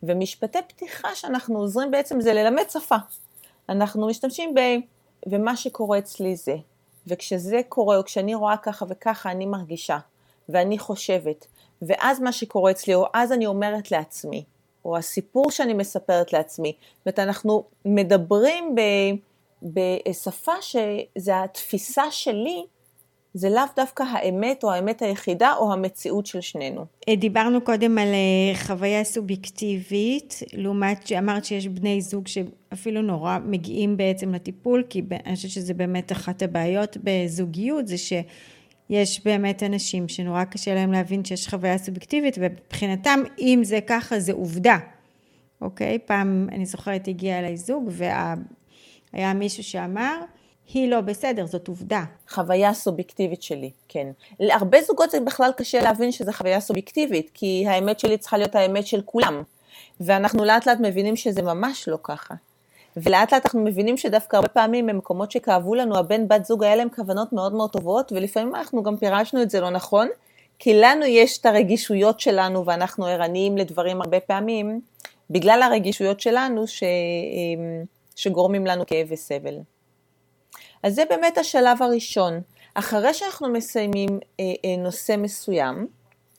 ומשפטי פתיחה שאנחנו עוזרים בעצם זה ללמד שפה. אנחנו משתמשים ב... ומה שקורה אצלי זה. וכשזה קורה, או כשאני רואה ככה וככה, אני מרגישה, ואני חושבת, ואז מה שקורה אצלי, או אז אני אומרת לעצמי, או הסיפור שאני מספרת לעצמי, זאת אומרת, אנחנו מדברים ב, בשפה שזה התפיסה שלי, זה לאו דווקא האמת או האמת היחידה או המציאות של שנינו. אה, דיברנו קודם על אה, חוויה סובייקטיבית, לעומת שאמרת שיש בני זוג שאפילו נורא מגיעים בעצם לטיפול, כי אני חושבת שזה באמת אחת הבעיות בזוגיות, זה שיש באמת אנשים שנורא קשה להם להבין שיש חוויה סובייקטיבית, ומבחינתם אם זה ככה זה עובדה, אוקיי? פעם אני זוכרת הגיע אליי זוג והיה מישהו שאמר היא לא בסדר, זאת עובדה. חוויה סובייקטיבית שלי, כן. להרבה זוגות זה בכלל קשה להבין שזה חוויה סובייקטיבית, כי האמת שלי צריכה להיות האמת של כולם. ואנחנו לאט לאט מבינים שזה ממש לא ככה. ולאט לאט אנחנו מבינים שדווקא הרבה פעמים במקומות שכאבו לנו, הבן בת זוג היה להם כוונות מאוד מאוד טובות, ולפעמים אנחנו גם פירשנו את זה לא נכון, כי לנו יש את הרגישויות שלנו ואנחנו ערניים לדברים הרבה פעמים, בגלל הרגישויות שלנו ש, אמ, שגורמים לנו כאב וסבל. אז זה באמת השלב הראשון. אחרי שאנחנו מסיימים אה, אה, נושא מסוים,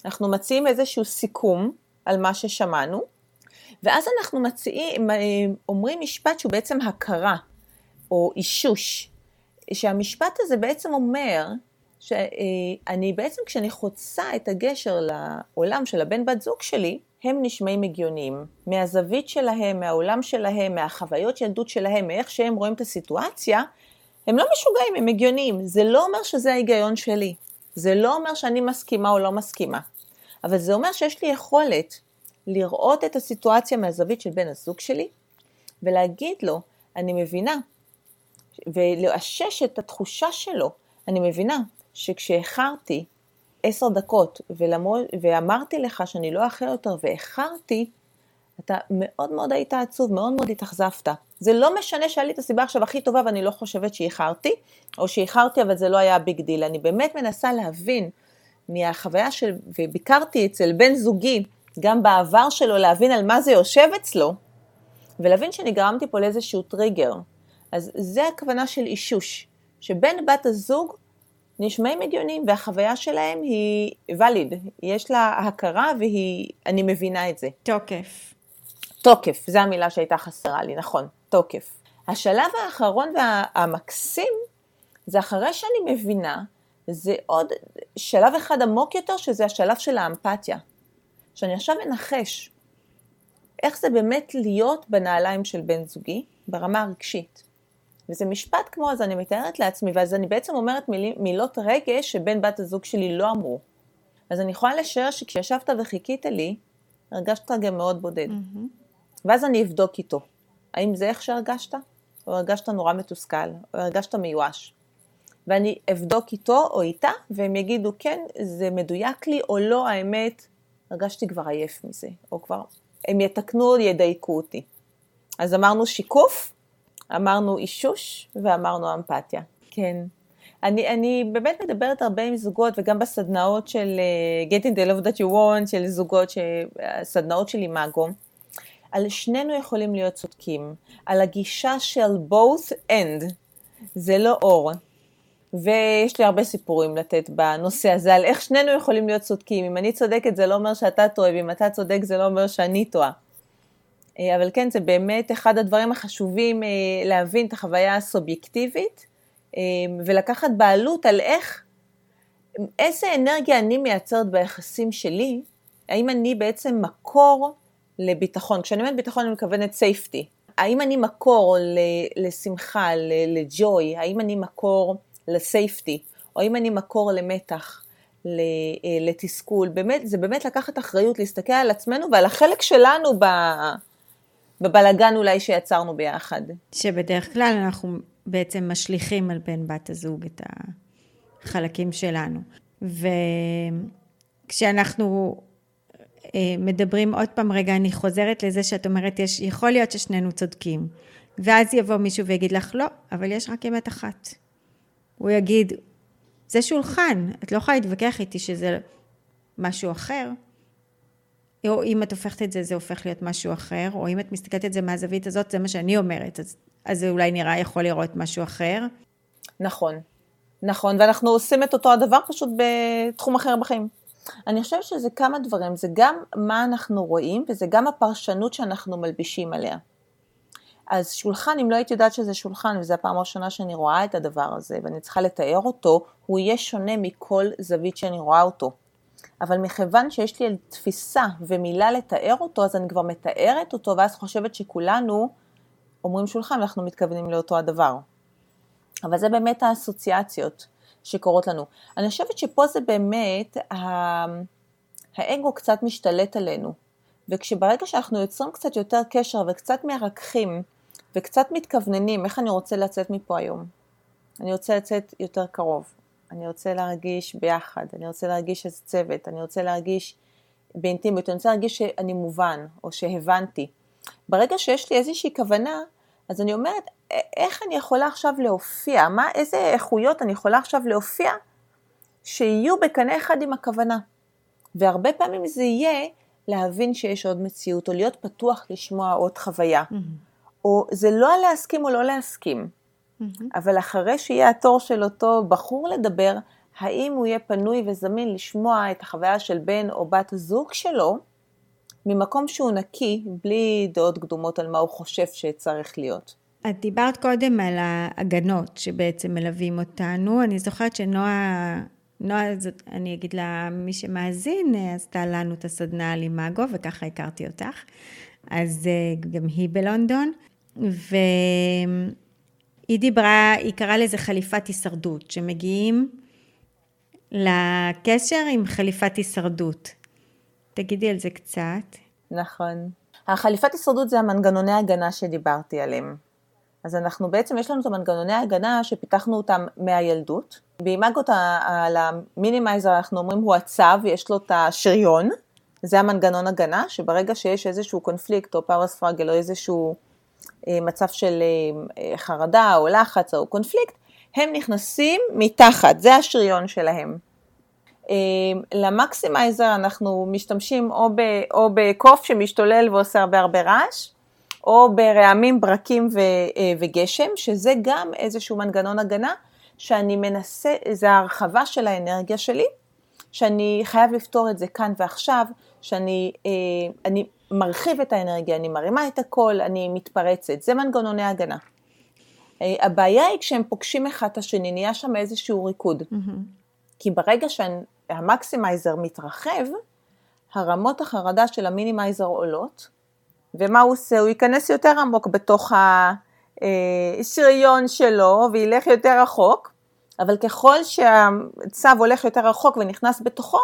אנחנו מציעים איזשהו סיכום על מה ששמענו, ואז אנחנו מציעים, אה, אומרים משפט שהוא בעצם הכרה או אישוש, שהמשפט הזה בעצם אומר שאני בעצם כשאני חוצה את הגשר לעולם של הבן בת זוג שלי, הם נשמעים הגיוניים. מהזווית שלהם, מהעולם שלהם, מהחוויות ילדות שלהם, מאיך שהם רואים את הסיטואציה, הם לא משוגעים, הם הגיוניים. זה לא אומר שזה ההיגיון שלי. זה לא אומר שאני מסכימה או לא מסכימה. אבל זה אומר שיש לי יכולת לראות את הסיטואציה מהזווית של בן הזוג שלי, ולהגיד לו, אני מבינה, ולאשש את התחושה שלו. אני מבינה שכשאיחרתי עשר דקות ולמוד, ואמרתי לך שאני לא אאחר יותר ואיחרתי, אתה מאוד מאוד היית עצוב, מאוד מאוד התאכזבת. זה לא משנה שהיה לי את הסיבה עכשיו הכי טובה ואני לא חושבת שאיחרתי, או שאיחרתי אבל זה לא היה big deal. אני באמת מנסה להבין מהחוויה של, וביקרתי אצל בן זוגי, גם בעבר שלו, להבין על מה זה יושב אצלו, ולהבין שאני גרמתי פה לאיזשהו טריגר. אז זה הכוונה של אישוש, שבן בת הזוג נשמעים הגיוניים והחוויה שלהם היא valid, יש לה הכרה והיא, אני מבינה את זה. תוקף. תוקף, זו המילה שהייתה חסרה לי, נכון, תוקף. השלב האחרון והמקסים זה אחרי שאני מבינה, זה עוד שלב אחד עמוק יותר שזה השלב של האמפתיה. שאני עכשיו אנחש איך זה באמת להיות בנעליים של בן זוגי ברמה הרגשית. וזה משפט כמו, אז אני מתארת לעצמי, ואז אני בעצם אומרת מיל, מילות רגש שבן בת הזוג שלי לא אמרו. אז אני יכולה לשער שכשישבת וחיכית לי, הרגשת גם מאוד בודד. Mm-hmm. ואז אני אבדוק איתו, האם זה איך שהרגשת? או הרגשת נורא מתוסכל, או הרגשת מיואש. ואני אבדוק איתו או איתה, והם יגידו, כן, זה מדויק לי, או לא, האמת, הרגשתי כבר עייף מזה, או כבר, הם יתקנו, ידייקו אותי. אז אמרנו שיקוף, אמרנו אישוש ואמרנו אמפתיה. כן. אני, אני באמת מדברת הרבה עם זוגות, וגם בסדנאות של uh, Getting the Love That You Want, של זוגות, ש... הסדנאות של אימאגו, על שנינו יכולים להיות צודקים, על הגישה של both end, זה לא אור. ויש לי הרבה סיפורים לתת בנושא הזה, על איך שנינו יכולים להיות צודקים. אם אני צודקת זה לא אומר שאתה טועה, ואם אתה צודק זה לא אומר שאני טועה. אה, אבל כן, זה באמת אחד הדברים החשובים אה, להבין את החוויה הסובייקטיבית אה, ולקחת בעלות על איך, איזה אנרגיה אני מייצרת ביחסים שלי, האם אני בעצם מקור לביטחון, כשאני אומרת ביטחון אני מכוונת safety, האם אני מקור לשמחה, לג'וי, האם אני מקור לסייפטי, או האם אני מקור למתח, לתסכול, באמת, זה באמת לקחת אחריות, להסתכל על עצמנו ועל החלק שלנו ב... בבלגן אולי שיצרנו ביחד. שבדרך כלל אנחנו בעצם משליכים על בן בת הזוג את החלקים שלנו. וכשאנחנו אה, מדברים עוד פעם, רגע, אני חוזרת לזה שאת אומרת, יש, יכול להיות ששנינו צודקים. ואז יבוא מישהו ויגיד לך, לא, אבל יש רק אמת אחת. הוא יגיד, זה שולחן, את לא יכולה להתווכח איתי שזה משהו אחר. או אם את הופכת את זה, זה הופך להיות משהו אחר, או אם את מסתכלת את זה מהזווית הזאת, זה מה שאני אומרת, אז, אז זה אולי נראה יכול לראות משהו אחר. נכון, נכון, ואנחנו עושים את אותו הדבר פשוט בתחום אחר בחיים. אני חושבת שזה כמה דברים, זה גם מה אנחנו רואים, וזה גם הפרשנות שאנחנו מלבישים עליה. אז שולחן, אם לא הייתי יודעת שזה שולחן, וזו הפעם הראשונה שאני רואה את הדבר הזה, ואני צריכה לתאר אותו, הוא יהיה שונה מכל זווית שאני רואה אותו. אבל מכיוון שיש לי תפיסה ומילה לתאר אותו, אז אני כבר מתארת אותו, ואז חושבת שכולנו אומרים שולחן ואנחנו מתכוונים לאותו הדבר. אבל זה באמת האסוציאציות שקורות לנו. אני חושבת שפה זה באמת, האגו קצת משתלט עלינו. וכשברגע שאנחנו יוצרים קצת יותר קשר וקצת מרככים וקצת מתכווננים איך אני רוצה לצאת מפה היום. אני רוצה לצאת יותר קרוב. אני רוצה להרגיש ביחד, אני רוצה להרגיש איזה צוות, אני רוצה להרגיש באינטימיות, אני רוצה להרגיש שאני מובן או שהבנתי. ברגע שיש לי איזושהי כוונה, אז אני אומרת, איך אני יכולה עכשיו להופיע, מה, איזה איכויות אני יכולה עכשיו להופיע שיהיו בקנה אחד עם הכוונה. והרבה פעמים זה יהיה להבין שיש עוד מציאות, או להיות פתוח לשמוע עוד חוויה. או זה לא על להסכים או לא להסכים, אבל אחרי שיהיה התור של אותו בחור לדבר, האם הוא יהיה פנוי וזמין לשמוע את החוויה של בן או בת הזוג שלו, ממקום שהוא נקי, בלי דעות קדומות על מה הוא חושב שצריך להיות. את דיברת קודם על ההגנות שבעצם מלווים אותנו. אני זוכרת שנועה, נועה, זאת, אני אגיד לה, מי שמאזין, עשתה לנו את הסדנה על אימאגו, וככה הכרתי אותך. אז אה, גם היא בלונדון, והיא דיברה, היא קראה לזה חליפת הישרדות, שמגיעים לקשר עם חליפת הישרדות. תגידי על זה קצת. נכון. החליפת הישרדות זה המנגנוני הגנה שדיברתי עליהם. אז אנחנו בעצם, יש לנו את המנגנוני הגנה שפיתחנו אותם מהילדות. באימגות על המינימייזר אנחנו אומרים הוא הצו, יש לו את השריון, זה המנגנון הגנה, שברגע שיש איזשהו קונפליקט או פאוור ספרגל או איזשהו אה, מצב של אה, חרדה או לחץ או קונפליקט, הם נכנסים מתחת, זה השריון שלהם. אה, למקסימייזר אנחנו משתמשים או, ב, או בקוף שמשתולל ועושה הרבה הרבה רעש, או ברעמים, ברקים ו, וגשם, שזה גם איזשהו מנגנון הגנה שאני מנסה, זה ההרחבה של האנרגיה שלי, שאני חייב לפתור את זה כאן ועכשיו, שאני אני מרחיב את האנרגיה, אני מרימה את הכל, אני מתפרצת, זה מנגנוני הגנה. הבעיה היא כשהם פוגשים אחד את השני, נהיה שם איזשהו ריקוד. Mm-hmm. כי ברגע שהמקסימייזר מתרחב, הרמות החרדה של המינימייזר עולות, ומה הוא עושה? הוא ייכנס יותר עמוק בתוך השריון שלו וילך יותר רחוק, אבל ככל שהצו הולך יותר רחוק ונכנס בתוכו,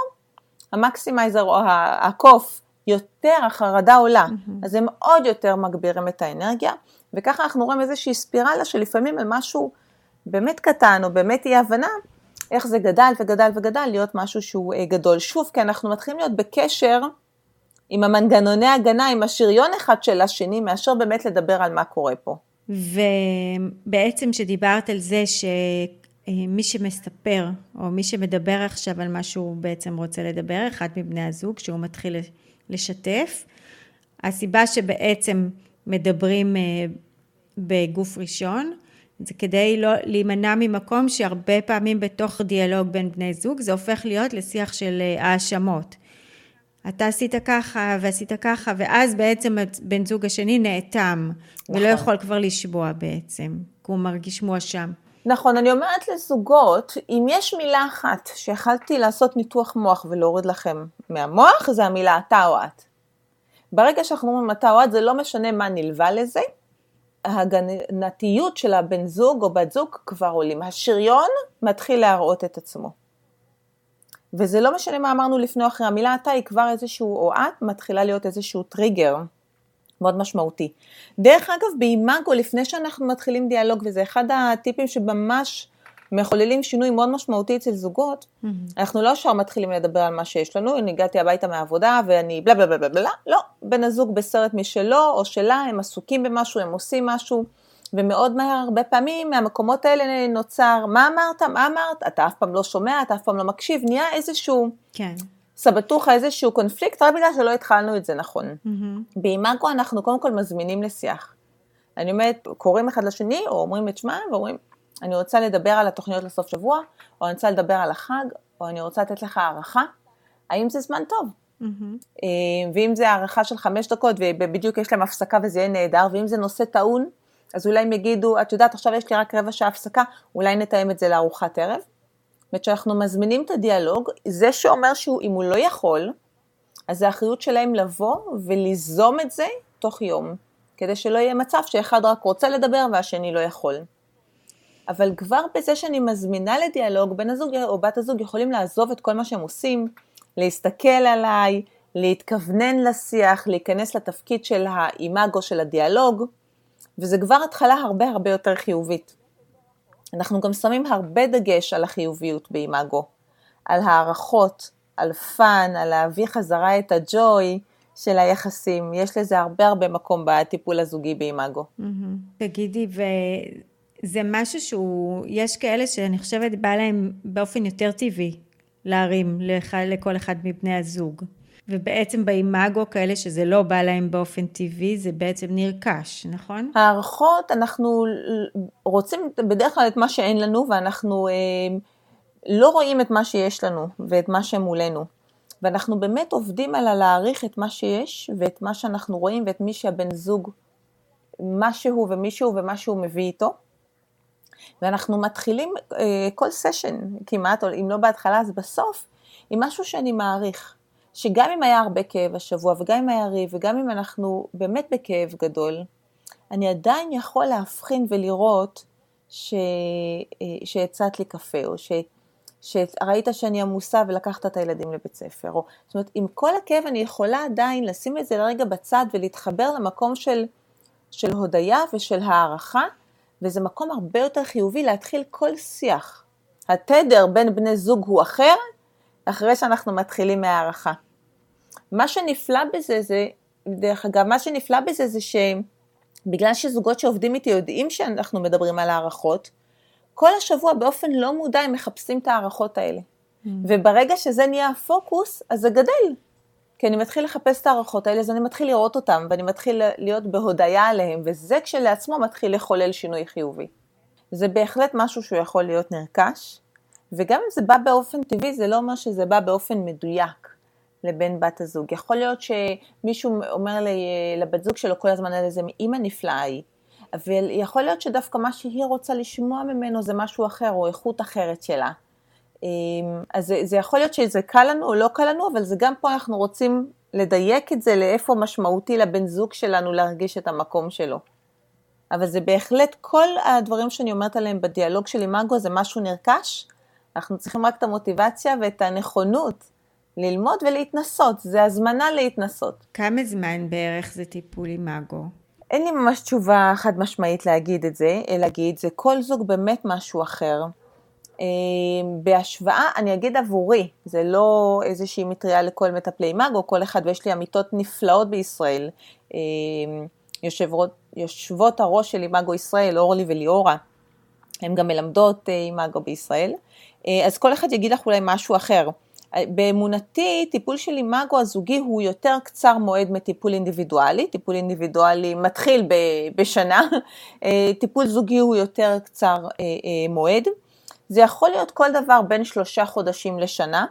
המקסימייזר או הקוף יותר החרדה עולה, mm-hmm. אז הם עוד יותר מגבירים את האנרגיה, וככה אנחנו רואים איזושהי ספירלה שלפעמים על משהו באמת קטן או באמת אי הבנה, איך זה גדל וגדל וגדל להיות משהו שהוא אה, גדול. שוב, כי אנחנו מתחילים להיות בקשר עם המנגנוני הגנה, עם השריון אחד של השני, מאשר באמת לדבר על מה קורה פה. ובעצם שדיברת על זה שמי שמספר, או מי שמדבר עכשיו על מה שהוא בעצם רוצה לדבר, אחד מבני הזוג, שהוא מתחיל לשתף. הסיבה שבעצם מדברים אה, בגוף ראשון, זה כדי לא להימנע ממקום שהרבה פעמים בתוך דיאלוג בין בני זוג זה הופך להיות לשיח של אה, האשמות. אתה עשית ככה ועשית ככה ואז בעצם בן זוג השני נאטם נכון. ולא יכול כבר לשבוע בעצם, כי הוא מרגיש מואשם. נכון, אני אומרת לזוגות, אם יש מילה אחת שיכלתי לעשות ניתוח מוח ולהוריד לכם מהמוח, זה המילה אתה או את. ברגע שאנחנו אומרים אתה או את, זה לא משנה מה נלווה לזה, ההגנתיות של הבן זוג או בת זוג כבר עולים. השריון מתחיל להראות את עצמו. וזה לא משנה מה אמרנו לפני או אחרי, המילה אתה היא כבר איזשהו, או את מתחילה להיות איזשהו טריגר. מאוד משמעותי. דרך אגב, באימאגו, לפני שאנחנו מתחילים דיאלוג, וזה אחד הטיפים שממש מחוללים שינוי מאוד משמעותי אצל זוגות, mm-hmm. אנחנו לא ישר מתחילים לדבר על מה שיש לנו, אני הגעתי הביתה מהעבודה ואני בלה בלה בלה בלה בלה, לא, בן הזוג בסרט משלו או שלה, הם עסוקים במשהו, הם עושים משהו, ומאוד מהר, הרבה פעמים מהמקומות האלה נוצר, מה אמרת, מה אמרת, אתה אף פעם לא שומע, אתה אף פעם לא מקשיב, נהיה איזשהו... כן. סבתוכה איזשהו קונפליקט רק בגלל שלא התחלנו את זה נכון. Mm-hmm. באימאגו אנחנו קודם כל מזמינים לשיח. אני אומרת, קוראים אחד לשני, או אומרים את שמם, ואומרים, אני רוצה לדבר על התוכניות לסוף שבוע, או אני רוצה לדבר על החג, או אני רוצה לתת לך הערכה, האם זה זמן טוב? Mm-hmm. ואם זה הערכה של חמש דקות, ובדיוק יש להם הפסקה וזה יהיה נהדר, ואם זה נושא טעון, אז אולי הם יגידו, את יודעת, עכשיו יש לי רק רבע שעה הפסקה, אולי נתאם את זה לארוחת ערב. אומרת שאנחנו מזמינים את הדיאלוג, זה שאומר שאם הוא לא יכול, אז זה האחריות שלהם לבוא וליזום את זה תוך יום, כדי שלא יהיה מצב שאחד רק רוצה לדבר והשני לא יכול. אבל כבר בזה שאני מזמינה לדיאלוג, בן הזוג או בת הזוג יכולים לעזוב את כל מה שהם עושים, להסתכל עליי, להתכוונן לשיח, להיכנס לתפקיד של האימאגו של הדיאלוג, וזה כבר התחלה הרבה הרבה יותר חיובית. אנחנו גם שמים הרבה דגש על החיוביות באימאגו, על הערכות, על fun, על להביא חזרה את הג'וי של היחסים, יש לזה הרבה הרבה מקום בטיפול הזוגי באימאגו. תגידי, וזה משהו שהוא, יש כאלה שאני חושבת בא להם באופן יותר טבעי להרים לכל אחד מבני הזוג. ובעצם באימאגו כאלה שזה לא בא להם באופן טבעי, זה בעצם נרכש, נכון? הערכות, אנחנו רוצים בדרך כלל את מה שאין לנו, ואנחנו אה, לא רואים את מה שיש לנו ואת מה שמולנו. ואנחנו באמת עובדים על להעריך את מה שיש ואת מה שאנחנו רואים ואת מי שהבן זוג, מה שהוא ומי שהוא ומה שהוא מביא איתו. ואנחנו מתחילים אה, כל סשן כמעט, או אם לא בהתחלה אז בסוף, עם משהו שאני מעריך. שגם אם היה הרבה כאב השבוע, וגם אם היה ריב, וגם אם אנחנו באמת בכאב גדול, אני עדיין יכול להבחין ולראות ש... אה, שהצעת לי קפה, או ש... שראית שאני עמוסה ולקחת את הילדים לבית ספר. או... זאת אומרת, עם כל הכאב אני יכולה עדיין לשים את זה לרגע בצד ולהתחבר למקום של, של הודיה ושל הערכה, וזה מקום הרבה יותר חיובי להתחיל כל שיח. התדר בין בני זוג הוא אחר, אחרי שאנחנו מתחילים מהערכה. מה שנפלא בזה זה, דרך אגב, מה שנפלא בזה זה שבגלל שזוגות שעובדים איתי יודעים שאנחנו מדברים על הערכות, כל השבוע באופן לא מודע הם מחפשים את הערכות האלה. Mm. וברגע שזה נהיה הפוקוס, אז זה גדל. כי אני מתחיל לחפש את הערכות האלה, אז אני מתחיל לראות אותם, ואני מתחיל להיות בהודיה עליהם, וזה כשלעצמו מתחיל לחולל שינוי חיובי. זה בהחלט משהו שהוא יכול להיות נרכש, וגם אם זה בא באופן טבעי, זה לא אומר שזה בא באופן מדויק לבן בת הזוג. יכול להיות שמישהו אומר לבת זוג שלו כל הזמן על איזה אימא נפלאה היא, ויכול להיות שדווקא מה שהיא רוצה לשמוע ממנו זה משהו אחר, או איכות אחרת שלה. אמ, אז זה, זה יכול להיות שזה קל לנו או לא קל לנו, אבל זה גם פה אנחנו רוצים לדייק את זה לאיפה משמעותי לבן זוג שלנו להרגיש את המקום שלו. אבל זה בהחלט, כל הדברים שאני אומרת עליהם בדיאלוג של אימאגו זה משהו נרכש, אנחנו צריכים רק את המוטיבציה ואת הנכונות ללמוד ולהתנסות, זה הזמנה להתנסות. כמה זמן בערך זה טיפול אימאגו? אין לי ממש תשובה חד משמעית להגיד את זה, להגיד, זה כל זוג באמת משהו אחר. אה, בהשוואה, אני אגיד עבורי, זה לא איזושהי מטריה לכל מטפלי אימאגו, כל אחד, ויש לי עמיתות נפלאות בישראל. אה, יושבות, יושבות הראש של אימאגו ישראל, אורלי וליאורה, הן גם מלמדות אה, אימאגו בישראל. אז כל אחד יגיד לך אולי משהו אחר. באמונתי, טיפול של אימאגו הזוגי הוא יותר קצר מועד מטיפול אינדיבידואלי, טיפול אינדיבידואלי מתחיל בשנה, טיפול זוגי הוא יותר קצר מועד. זה יכול להיות כל דבר בין שלושה חודשים לשנה,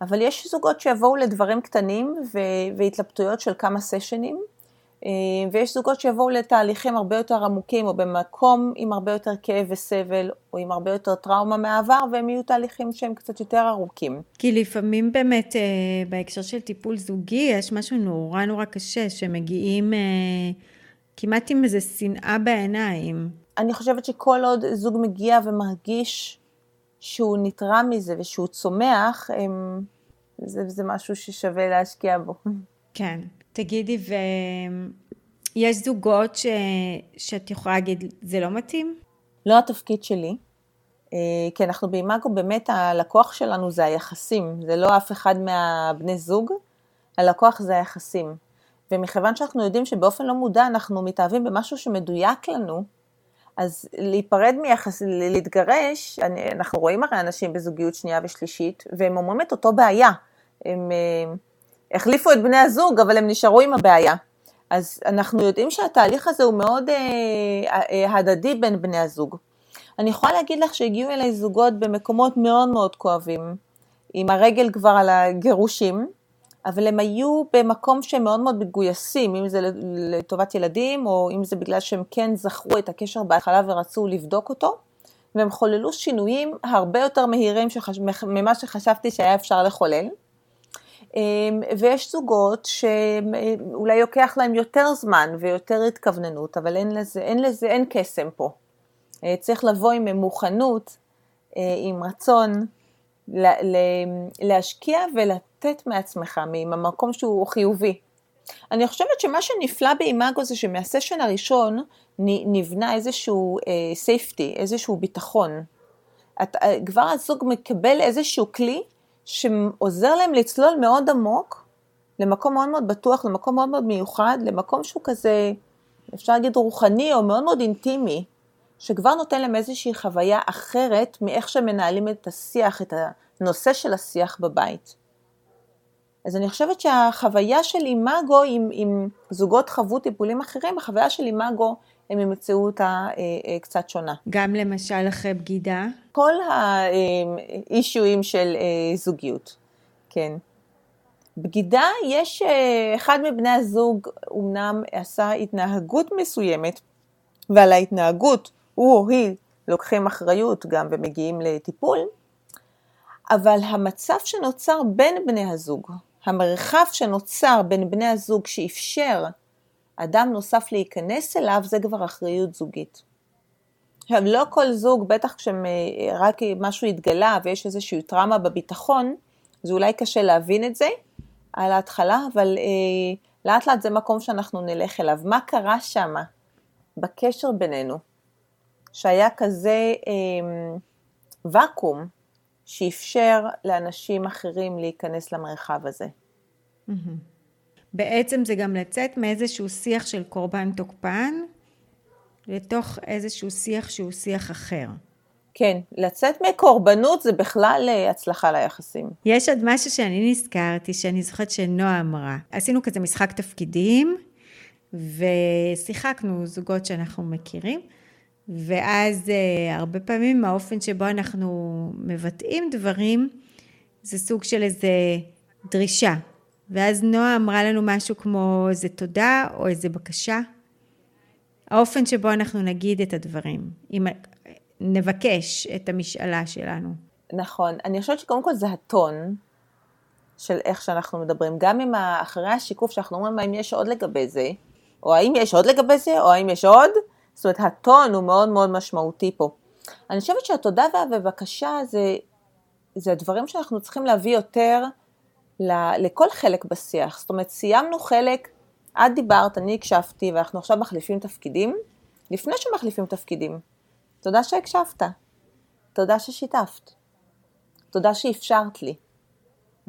אבל יש זוגות שיבואו לדברים קטנים והתלבטויות של כמה סשנים, אה, ויש זוגות שיבואו לתהליכים הרבה יותר עמוקים, או במקום עם הרבה יותר כאב וסבל, או עם הרבה יותר טראומה מהעבר, והם יהיו תהליכים שהם קצת יותר ארוכים. כי לפעמים באמת, אה, בהקשר של טיפול זוגי, יש משהו נורא נורא קשה, שמגיעים אה, כמעט עם איזה שנאה בעיניים. אני חושבת שכל עוד זוג מגיע ומרגיש שהוא נתרע מזה ושהוא צומח, הם, זה, זה משהו ששווה להשקיע בו. כן. תגידי, ויש זוגות ש... שאת יכולה להגיד, זה לא מתאים? לא התפקיד שלי, אה, כי אנחנו באימאגו, באמת הלקוח שלנו זה היחסים, זה לא אף אחד מהבני זוג, הלקוח זה היחסים. ומכיוון שאנחנו יודעים שבאופן לא מודע אנחנו מתאהבים במשהו שמדויק לנו, אז להיפרד מיחס, להתגרש, אנחנו רואים הרי אנשים בזוגיות שנייה ושלישית, והם אומרים את אותו בעיה. הם, אה, החליפו את בני הזוג, אבל הם נשארו עם הבעיה. אז אנחנו יודעים שהתהליך הזה הוא מאוד אה, אה, הדדי בין בני הזוג. אני יכולה להגיד לך שהגיעו אליי זוגות במקומות מאוד מאוד כואבים, עם הרגל כבר על הגירושים, אבל הם היו במקום שהם מאוד מאוד מגויסים, אם זה לטובת ילדים, או אם זה בגלל שהם כן זכרו את הקשר בהתחלה ורצו לבדוק אותו, והם חוללו שינויים הרבה יותר מהירים שחש... ממה שחשבתי שהיה אפשר לחולל. אמ, ויש זוגות שאולי לוקח להם יותר זמן ויותר התכווננות, אבל אין לזה, אין לזה, אין קסם פה. אה, צריך לבוא עם מוכנות, אה, עם רצון להשקיע ולתת מעצמך, ממקום שהוא חיובי. אני חושבת שמה שנפלא באימאגו זה שמהסשן הראשון נבנה איזשהו אה, איזשהו ביטחון. את, כבר הזוג מקבל איזשהו כלי שעוזר להם לצלול מאוד עמוק, למקום מאוד מאוד בטוח, למקום מאוד מאוד מיוחד, למקום שהוא כזה, אפשר להגיד רוחני או מאוד מאוד אינטימי, שכבר נותן להם איזושהי חוויה אחרת מאיך שמנהלים את השיח, את הנושא של השיח בבית. אז אני חושבת שהחוויה של אימאגו, אם, אם זוגות חוו טיפולים אחרים, החוויה של אימאגו, הם ימצאו אותה אה, אה, קצת שונה. גם למשל אחרי בגידה? כל האישויים של אה, זוגיות, כן. בגידה, יש, אחד מבני הזוג אמנם עשה התנהגות מסוימת, ועל ההתנהגות הוא או היא לוקחים אחריות גם ומגיעים לטיפול, אבל המצב שנוצר בין בני הזוג, המרחב שנוצר בין בני הזוג שאפשר אדם נוסף להיכנס אליו, זה כבר אחריות זוגית. עכשיו, לא כל זוג, בטח כשרק משהו התגלה ויש איזושהי טראומה בביטחון, זה אולי קשה להבין את זה על ההתחלה, אבל אה, לאט לאט זה מקום שאנחנו נלך אליו. מה קרה שם בקשר בינינו, שהיה כזה אה, ואקום, שאפשר לאנשים אחרים להיכנס למרחב הזה. בעצם זה גם לצאת מאיזשהו שיח של קורבן תוקפן לתוך איזשהו שיח שהוא שיח אחר. כן, לצאת מקורבנות זה בכלל אה, הצלחה ליחסים. יש עוד משהו שאני נזכרתי, שאני זוכרת שנועה אמרה. עשינו כזה משחק תפקידים, ושיחקנו זוגות שאנחנו מכירים, ואז uh, הרבה פעמים האופן שבו אנחנו מבטאים דברים, זה סוג של איזה דרישה. ואז נועה אמרה לנו משהו כמו איזה תודה או איזה בקשה. האופן שבו אנחנו נגיד את הדברים, אם נבקש את המשאלה שלנו. נכון, אני חושבת שקודם כל זה הטון של איך שאנחנו מדברים, גם אם אחרי השיקוף שאנחנו אומרים האם יש עוד לגבי זה, או האם יש עוד לגבי זה, או האם יש עוד, זאת אומרת, הטון הוא מאוד מאוד משמעותי פה. אני חושבת שהתודה והבקשה זה, זה הדברים שאנחנו צריכים להביא יותר לכל חלק בשיח. זאת אומרת, סיימנו חלק, את דיברת, אני הקשבתי, ואנחנו עכשיו מחליפים תפקידים. לפני שמחליפים תפקידים, תודה שהקשבת, תודה ששיתפת, תודה שאפשרת לי,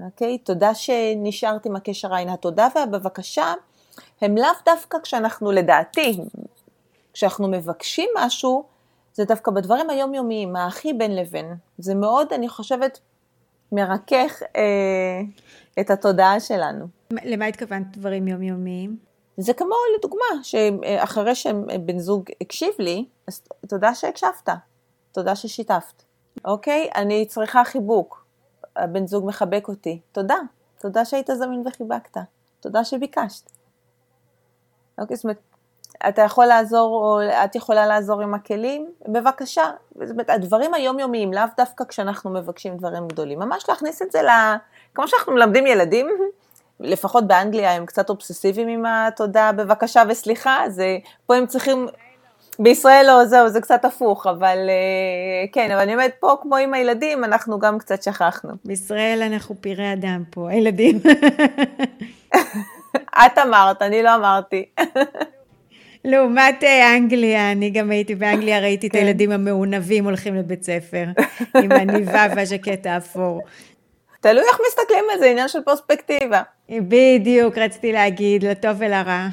אוקיי? תודה שנשארת עם הקשר עין. התודה והבבקשה הם לאו דווקא כשאנחנו, לדעתי, כשאנחנו מבקשים משהו, זה דווקא בדברים היומיומיים, האחי בין לבין. זה מאוד, אני חושבת, מרכך אה, את התודעה שלנו. למה התכוונת דברים יומיומיים? זה כמו לדוגמה, שאחרי שבן זוג הקשיב לי, אז תודה שהקשבת, תודה ששיתפת. אוקיי? אני צריכה חיבוק, הבן זוג מחבק אותי, תודה, תודה שהיית זמין וחיבקת, תודה שביקשת. אוקיי, זאת אומרת, אתה יכול לעזור, או את יכולה לעזור עם הכלים, בבקשה. זאת אומרת, הדברים היומיומיים, לאו דווקא כשאנחנו מבקשים דברים גדולים, ממש להכניס את זה ל... כמו שאנחנו מלמדים ילדים, לפחות באנגליה הם קצת אובססיביים עם התודה, בבקשה וסליחה, זה, פה הם צריכים, בישראל לא, זהו, זה קצת הפוך, אבל אה, כן, אבל אני אומרת, פה כמו עם הילדים, אנחנו גם קצת שכחנו. בישראל אנחנו פראי אדם פה, הילדים. את אמרת, אני לא אמרתי. לעומת אה, אנגליה, אני גם הייתי באנגליה, ראיתי את כן. הילדים המעונבים הולכים לבית ספר, עם הניבה והז'קט האפור. תלוי איך מסתכלים על זה, עניין של פרספקטיבה. בדיוק, רציתי להגיד, לטוב ולרע.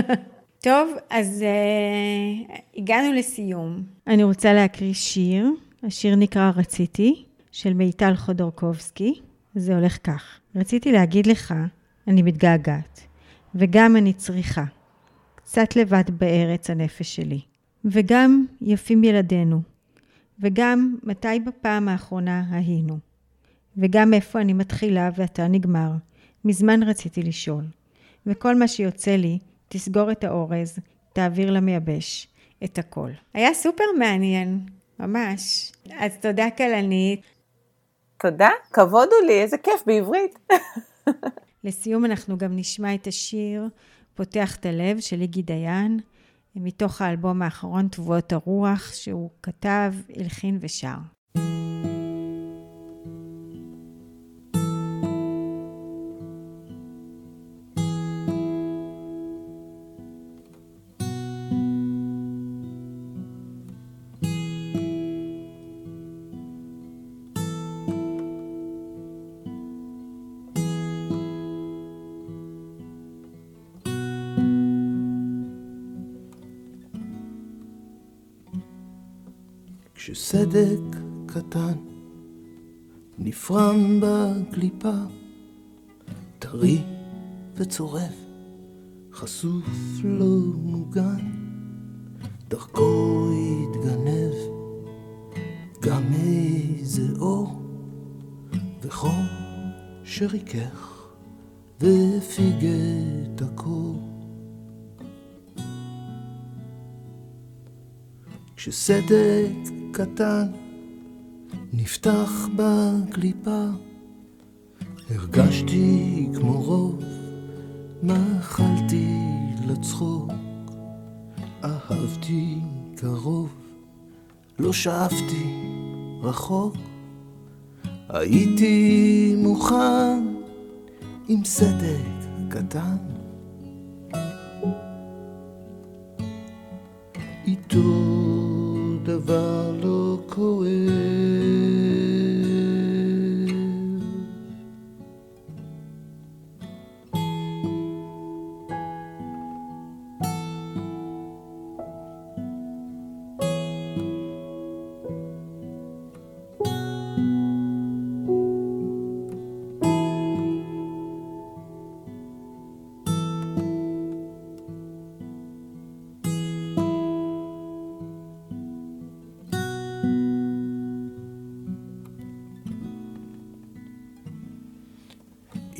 טוב, אז uh, הגענו לסיום. אני רוצה להקריא שיר, השיר נקרא רציתי, של מיטל חודורקובסקי. זה הולך כך: רציתי להגיד לך, אני מתגעגעת, וגם אני צריכה. קצת לבד בארץ הנפש שלי. וגם יפים ילדינו. וגם מתי בפעם האחרונה היינו. וגם איפה אני מתחילה ואתה נגמר. מזמן רציתי לשאול. וכל מה שיוצא לי, תסגור את האורז, תעביר למייבש. את הכל. היה סופר מעניין, ממש. אז תודה כלנית. תודה, כבוד הוא לי, איזה כיף בעברית. לסיום אנחנו גם נשמע את השיר פותח את הלב של איגי דיין, מתוך האלבום האחרון תבואות הרוח, שהוא כתב, הלחין ושר. כשסדק קטן נפרם בקליפה, טרי וצורף, חשוף לא מוגן, דרכו התגנב גם איזה אור וחום שריכך והפיג את הקור. כשסדק קטן נפתח בקליפה, הרגשתי כמו רוב, מאכלתי לצחוק, אהבתי קרוב, לא שאפתי רחוק, הייתי מוכן עם סדק קטן. איתו דבר לא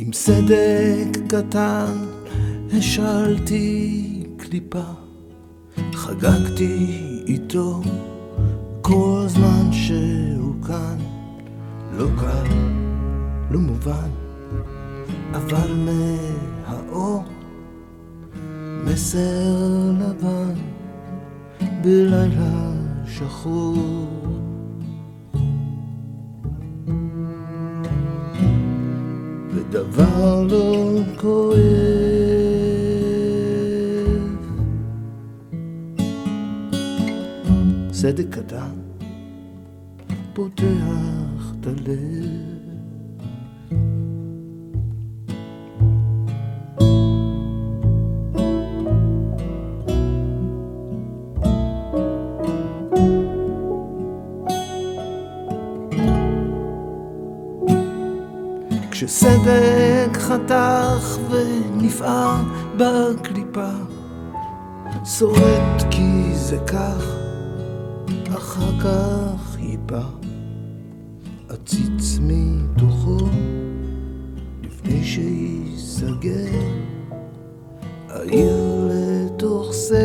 עם סדק קטן השלתי קליפה, חגגתי איתו כל זמן שהוא כאן, לא קל, לא מובן, אבל מהאור מסר לבן בלילה שחור. ודבר לא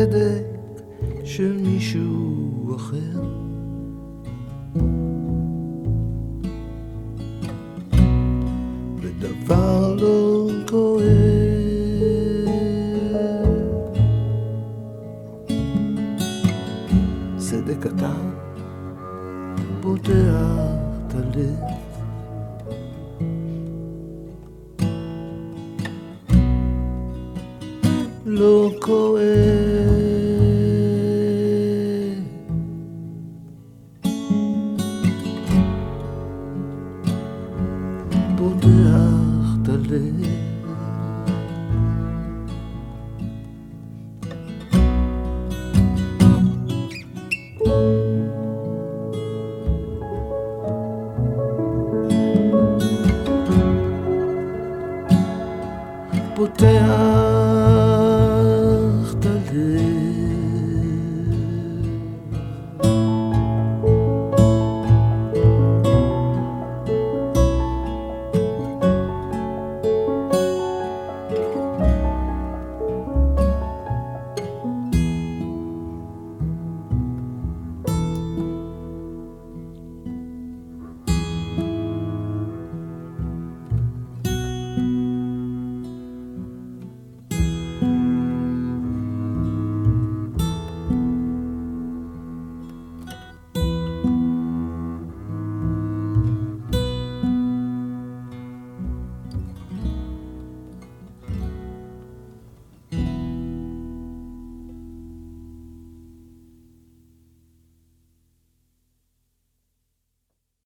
סדק של מישהו אחר.